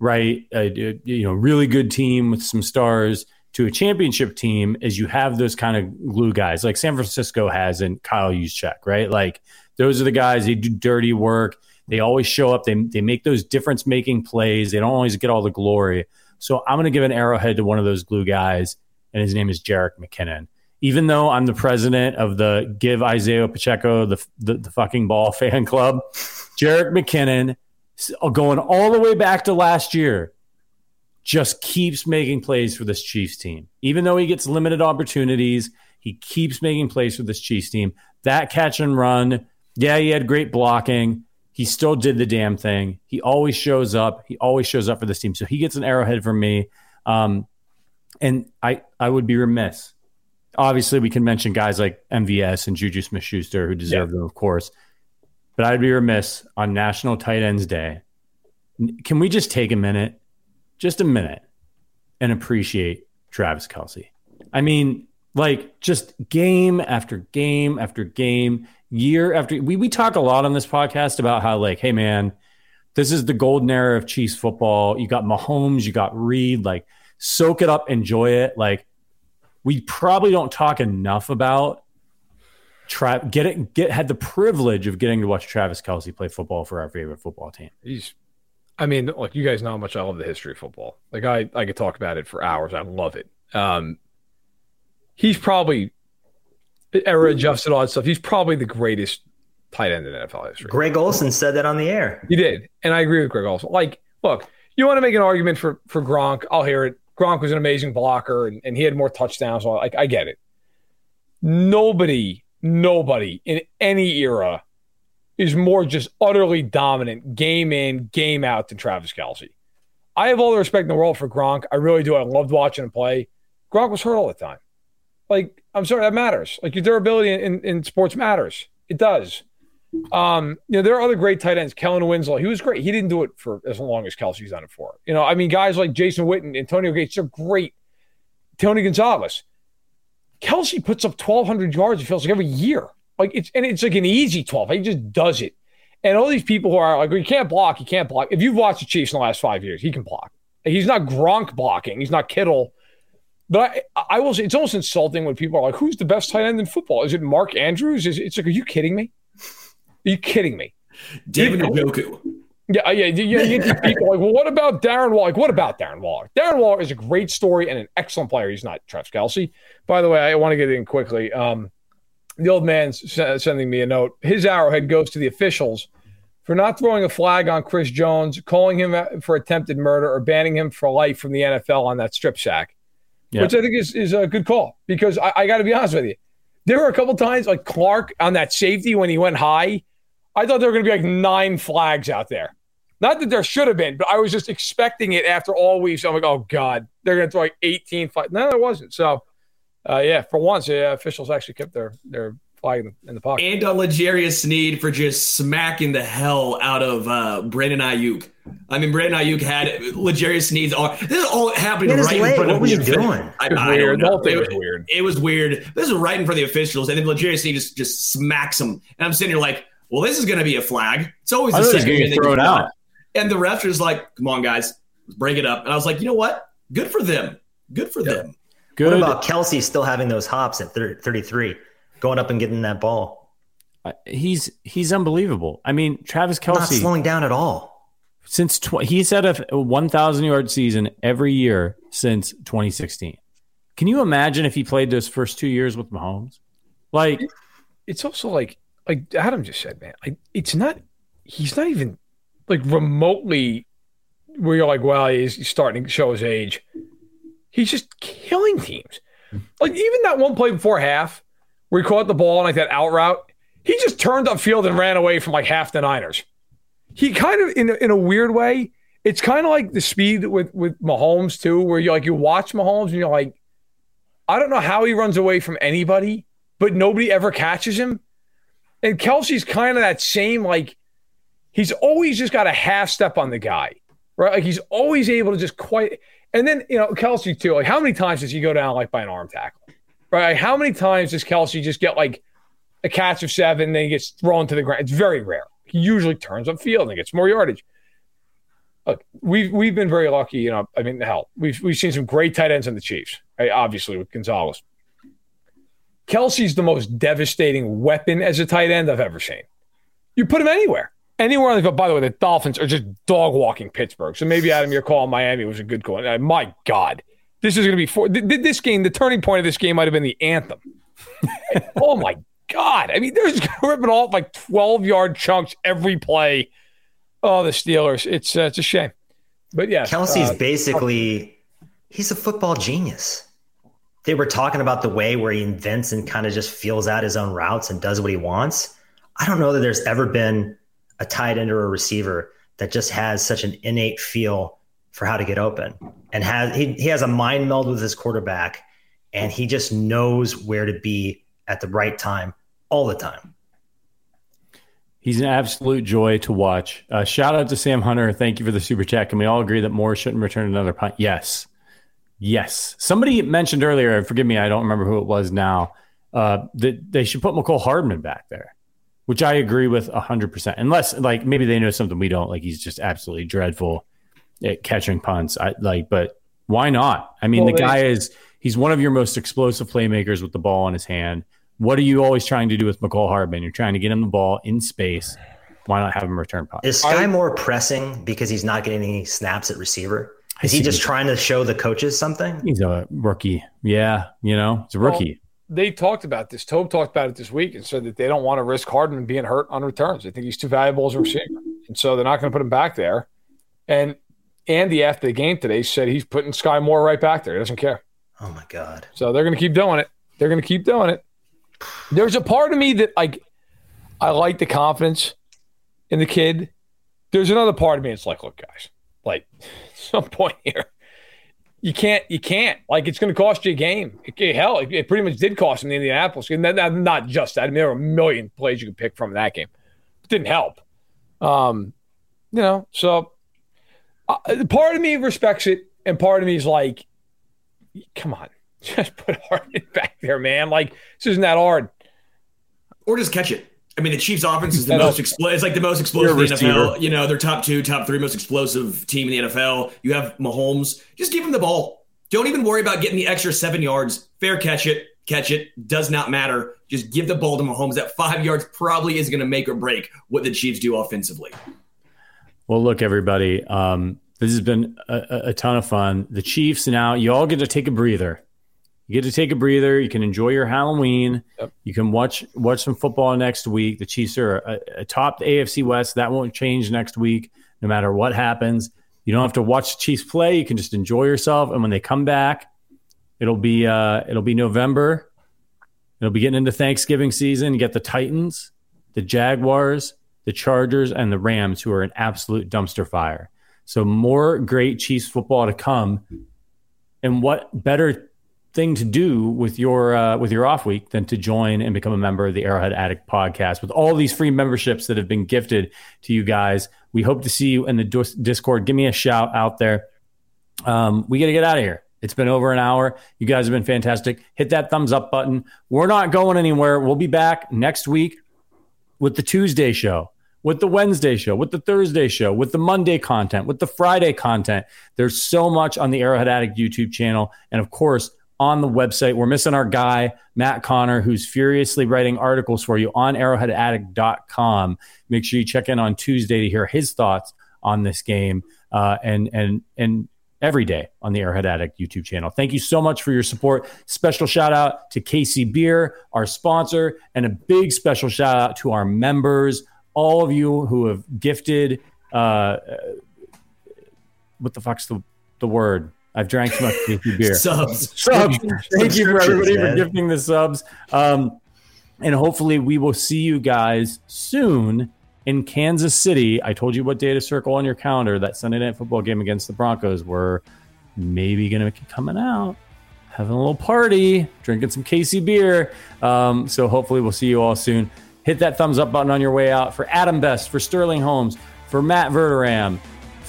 right? A, you know, really good team with some stars to a championship team is you have those kind of glue guys like San Francisco has and Kyle Juszczyk, right? Like those are the guys they do dirty work. They always show up. They they make those difference making plays. They don't always get all the glory. So I'm going to give an arrowhead to one of those glue guys, and his name is Jerick McKinnon. Even though I'm the president of the Give Isaiah Pacheco the, the, the fucking ball fan club, Jerick McKinnon going all the way back to last year, just keeps making plays for this Chiefs team. Even though he gets limited opportunities, he keeps making plays for this Chiefs team. That catch and run, yeah, he had great blocking. He still did the damn thing. He always shows up. He always shows up for this team. So he gets an arrowhead from me. Um, and I, I would be remiss. Obviously, we can mention guys like MVS and Juju Smith Schuster who deserve yeah. them, of course. But I'd be remiss on National Tight Ends Day. Can we just take a minute, just a minute, and appreciate Travis Kelce? I mean, like just game after game after game, year after we we talk a lot on this podcast about how like, hey man, this is the golden era of Chiefs football. You got Mahomes, you got Reid, like soak it up, enjoy it. Like we probably don't talk enough about Tra- get it, get had the privilege of getting to watch Travis Kelce play football for our favorite football team. He's, I mean, like you guys know how much I love the history of football. Like I, I could talk about it for hours. I love it. Um, he's probably era adjusted all that stuff. He's probably the greatest tight end in NFL history. Greg Olsen said that on the air. He did, and I agree with Greg Olsen. Like, look, you want to make an argument for for Gronk? I'll hear it. Gronk was an amazing blocker, and, and he had more touchdowns. So like, I get it. Nobody nobody in any era is more just utterly dominant game in, game out than Travis Kelce. I have all the respect in the world for Gronk. I really do. I loved watching him play. Gronk was hurt all the time. Like, I'm sorry, that matters. Like, your durability in, in, in sports matters. It does. Um, you know, there are other great tight ends. Kellen Winslow, he was great. He didn't do it for as long as Kelce's done it for. You know, I mean, guys like Jason Witten, Antonio Gates, they're great. Tony Gonzalez, Kelce puts up 1,200 yards, it feels like every year. Like it's, and it's like an easy 12. He just does it. And all these people who are like, well, you can't block, you can't block. If you've watched the Chiefs in the last five years, he can block. He's not Gronk blocking, he's not Kittle. But I, I will say it's almost insulting when people are like, "Who's the best tight end in football? Is it Mark Andrews?" Is it's like, are you kidding me? Are you kidding me? David Njoku. Yeah, yeah, yeah. You get people like, well, what about Darren Waller? Like, what about Darren Waller? Darren Waller is a great story and an excellent player. He's not Travis Kelce. By the way, I want to get in quickly. Um, the old man's sending me a note. His arrowhead goes to the officials for not throwing a flag on Chris Jones, calling him for attempted murder, or banning him for life from the NFL on that strip sack yeah. which I think is, is a good call because I, I got to be honest with you. There were a couple times like Clark on that safety when he went high. I thought there were going to be like nine flags out there. Not that there should have been, but I was just expecting it after all weeks. I'm like, oh God, they're going to throw like 18 flags. No, there wasn't. So, uh, yeah, for once, yeah, officials actually kept their their flag in the, in the pocket. And on L'Jarius Sneed for just smacking the hell out of uh, Brandon Aiyuk. I mean, Brandon Aiyuk had L'Jarius Sneed's all. This is all happening right in front what of was he doing? I, it was I weird. It, was weird. It was weird. This is right in front of the officials, and then L'Jarius Sneed just just smacks him, and I'm sitting here like, well, this is going to be a flag. It's always the same. Throw it out. And the refs is like, come on, guys, break it up. And I was like, you know what? Good for them. Good for them. Good. What about Kelce still having those hops at 33? going up and getting that ball. Uh, he's he's unbelievable. I mean, Travis Kelce not slowing down at all. Since tw- he's had a 1,000 yard season every year since 2016. Can you imagine if he played those first two years with Mahomes? Like, it's also like like Adam just said, man. Like, it's not. He's not even like remotely where you're like, well, he's starting to show his age. He's just killing teams. Like even that one play before half, where he caught the ball on like that out route. He just turned upfield and ran away from like half the Niners. He kind of, in in a weird way, it's kind of like the speed with with Mahomes too, where you like you watch Mahomes and you're like, I don't know how he runs away from anybody, but nobody ever catches him. And Kelce's kind of that same like, he's always just got a half step on the guy, right? Like he's always able to just quite. And then you know Kelce too. Like how many times does he go down like by an arm tackle? right? Like, How many times does Kelce just get like a catch of seven, then he gets thrown to the ground? It's very rare. He usually turns up field and gets more yardage. Look, we've we've been very lucky. You know, I mean, hell, we've we've seen some great tight ends in the Chiefs. Right? Obviously, with Gonzalez, Kelce's the most devastating weapon as a tight end I've ever seen. You put him anywhere, anywhere on the By the way, the Dolphins are just dog walking Pittsburgh. So maybe Adam, your call on Miami was a good call. Uh, my God, this is going to be for this game. The turning point of this game might have been the anthem. oh my god! I mean, they're just ripping off like twelve yard chunks every play. Oh, the Steelers! It's uh, it's a shame, but yeah, Kelce's uh, basically he's a football genius. They were talking about the way where he invents and kind of just feels out his own routes and does what he wants. I don't know that there's ever been a tight end or a receiver that just has such an innate feel for how to get open and has he, he has a mind meld with his quarterback and he just knows where to be at the right time all the time. He's an absolute joy to watch. Uh, shout out to Sam Hunter. Thank you for the super chat. Can we all agree that Moore shouldn't return another punt? Yes. Yes. Somebody mentioned earlier, forgive me, I don't remember who it was now, uh, that they should put Mecole Hardman back there, which I agree with 100%. Unless, like, maybe they know something we don't. Like, he's just absolutely dreadful at catching punts. I like, but why not? I mean, well, the guy is he's one of your most explosive playmakers with the ball in his hand. What are you always trying to do with Mecole Hardman? You're trying to get him the ball in space. Why not have him return punt? Is Sky Moore pressing because he's not getting any snaps at receiver? Is he just trying to show the coaches something? He's a rookie. Yeah, you know, he's a rookie. Well, they talked about this. Toub talked about it this week and said that they don't want to risk Hardman being hurt on returns. They think he's too valuable as a receiver. And so they're not going to put him back there. And Andy after the game today said he's putting Sky Moore right back there. He doesn't care. Oh my god! So they're going to keep doing it. They're going to keep doing it. There's a part of me that like I like the confidence in the kid. There's another part of me. It's like, look, guys, like some point here, you can't, you can't. Like it's going to cost you a game. It, hell, it, it, pretty much did cost him the Indianapolis. And that, that, not just that. I mean, there were a million plays you could pick from that game. It didn't help. Um, you know, so uh, part of me respects it, and part of me is like, come on, just put Hardman back there, man. Like this isn't that hard. Or just catch it. I mean, the Chiefs' offense is the most expl- it's like the most explosive in the NFL. You know, they're top two, top three most explosive team in the NFL. You have Mahomes. Just give him the ball. Don't even worry about getting the extra seven yards. Fair catch it, catch it. Does not matter. Just give the ball to Mahomes. That five yards probably is going to make or break what the Chiefs do offensively. Well, look, everybody. Um, this has been a, a, ton of fun. The Chiefs now, you all get to take a breather. You get to take a breather. You can enjoy your Halloween. Yep. You can watch watch some football next week. The Chiefs are atop the AFC West. That won't change next week, no matter what happens. You don't have to watch the Chiefs play. You can just enjoy yourself. And when they come back, it'll be uh, it'll be November. It'll be getting into Thanksgiving season. You get the Titans, the Jaguars, the Chargers, and the Rams, who are an absolute dumpster fire. So more great Chiefs football to come. And what better thing to do with your uh, with your off week than to join and become a member of the Arrowhead Addict podcast with all these free memberships that have been gifted to you guys. We hope to see you in the Discord. Give me a shout out there. Um, we got to get out of here. It's been over an hour. You guys have been fantastic. Hit that thumbs up button. We're not going anywhere. We'll be back next week with the Tuesday show with the Wednesday show, with the Thursday show, with the Monday content, with the Friday content. There's so much on the Arrowhead Addict YouTube channel. And of course, on the website, we're missing our guy, Matt Connor, who's furiously writing articles for you on arrowheadaddict.com. Make sure you check in on Tuesday to hear his thoughts on this game uh, and, and, and, every day on the Arrowhead Addict YouTube channel. Thank you so much for your support. Special shout out to KC Beer, our sponsor, and a big special shout out to our members all of you who have gifted. Uh, what the fuck's the the word? I've drank too much KC beer. subs. Subs. Thank you for everybody for gifting the subs. Um, and hopefully we will see you guys soon in Kansas City. I told you what day to circle on your calendar. That Sunday night football game against the Broncos. We're maybe going to be coming out, having a little party, drinking some KC beer. Um, so hopefully we'll see you all soon hit that thumbs up button on your way out. For Adam Best, for Sterling Holmes, for Matt Verderame,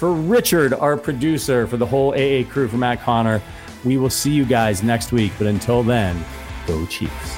for Richard, our producer, for the whole AA crew, for Matt Connor. We will see you guys next week. But until then, go Chiefs.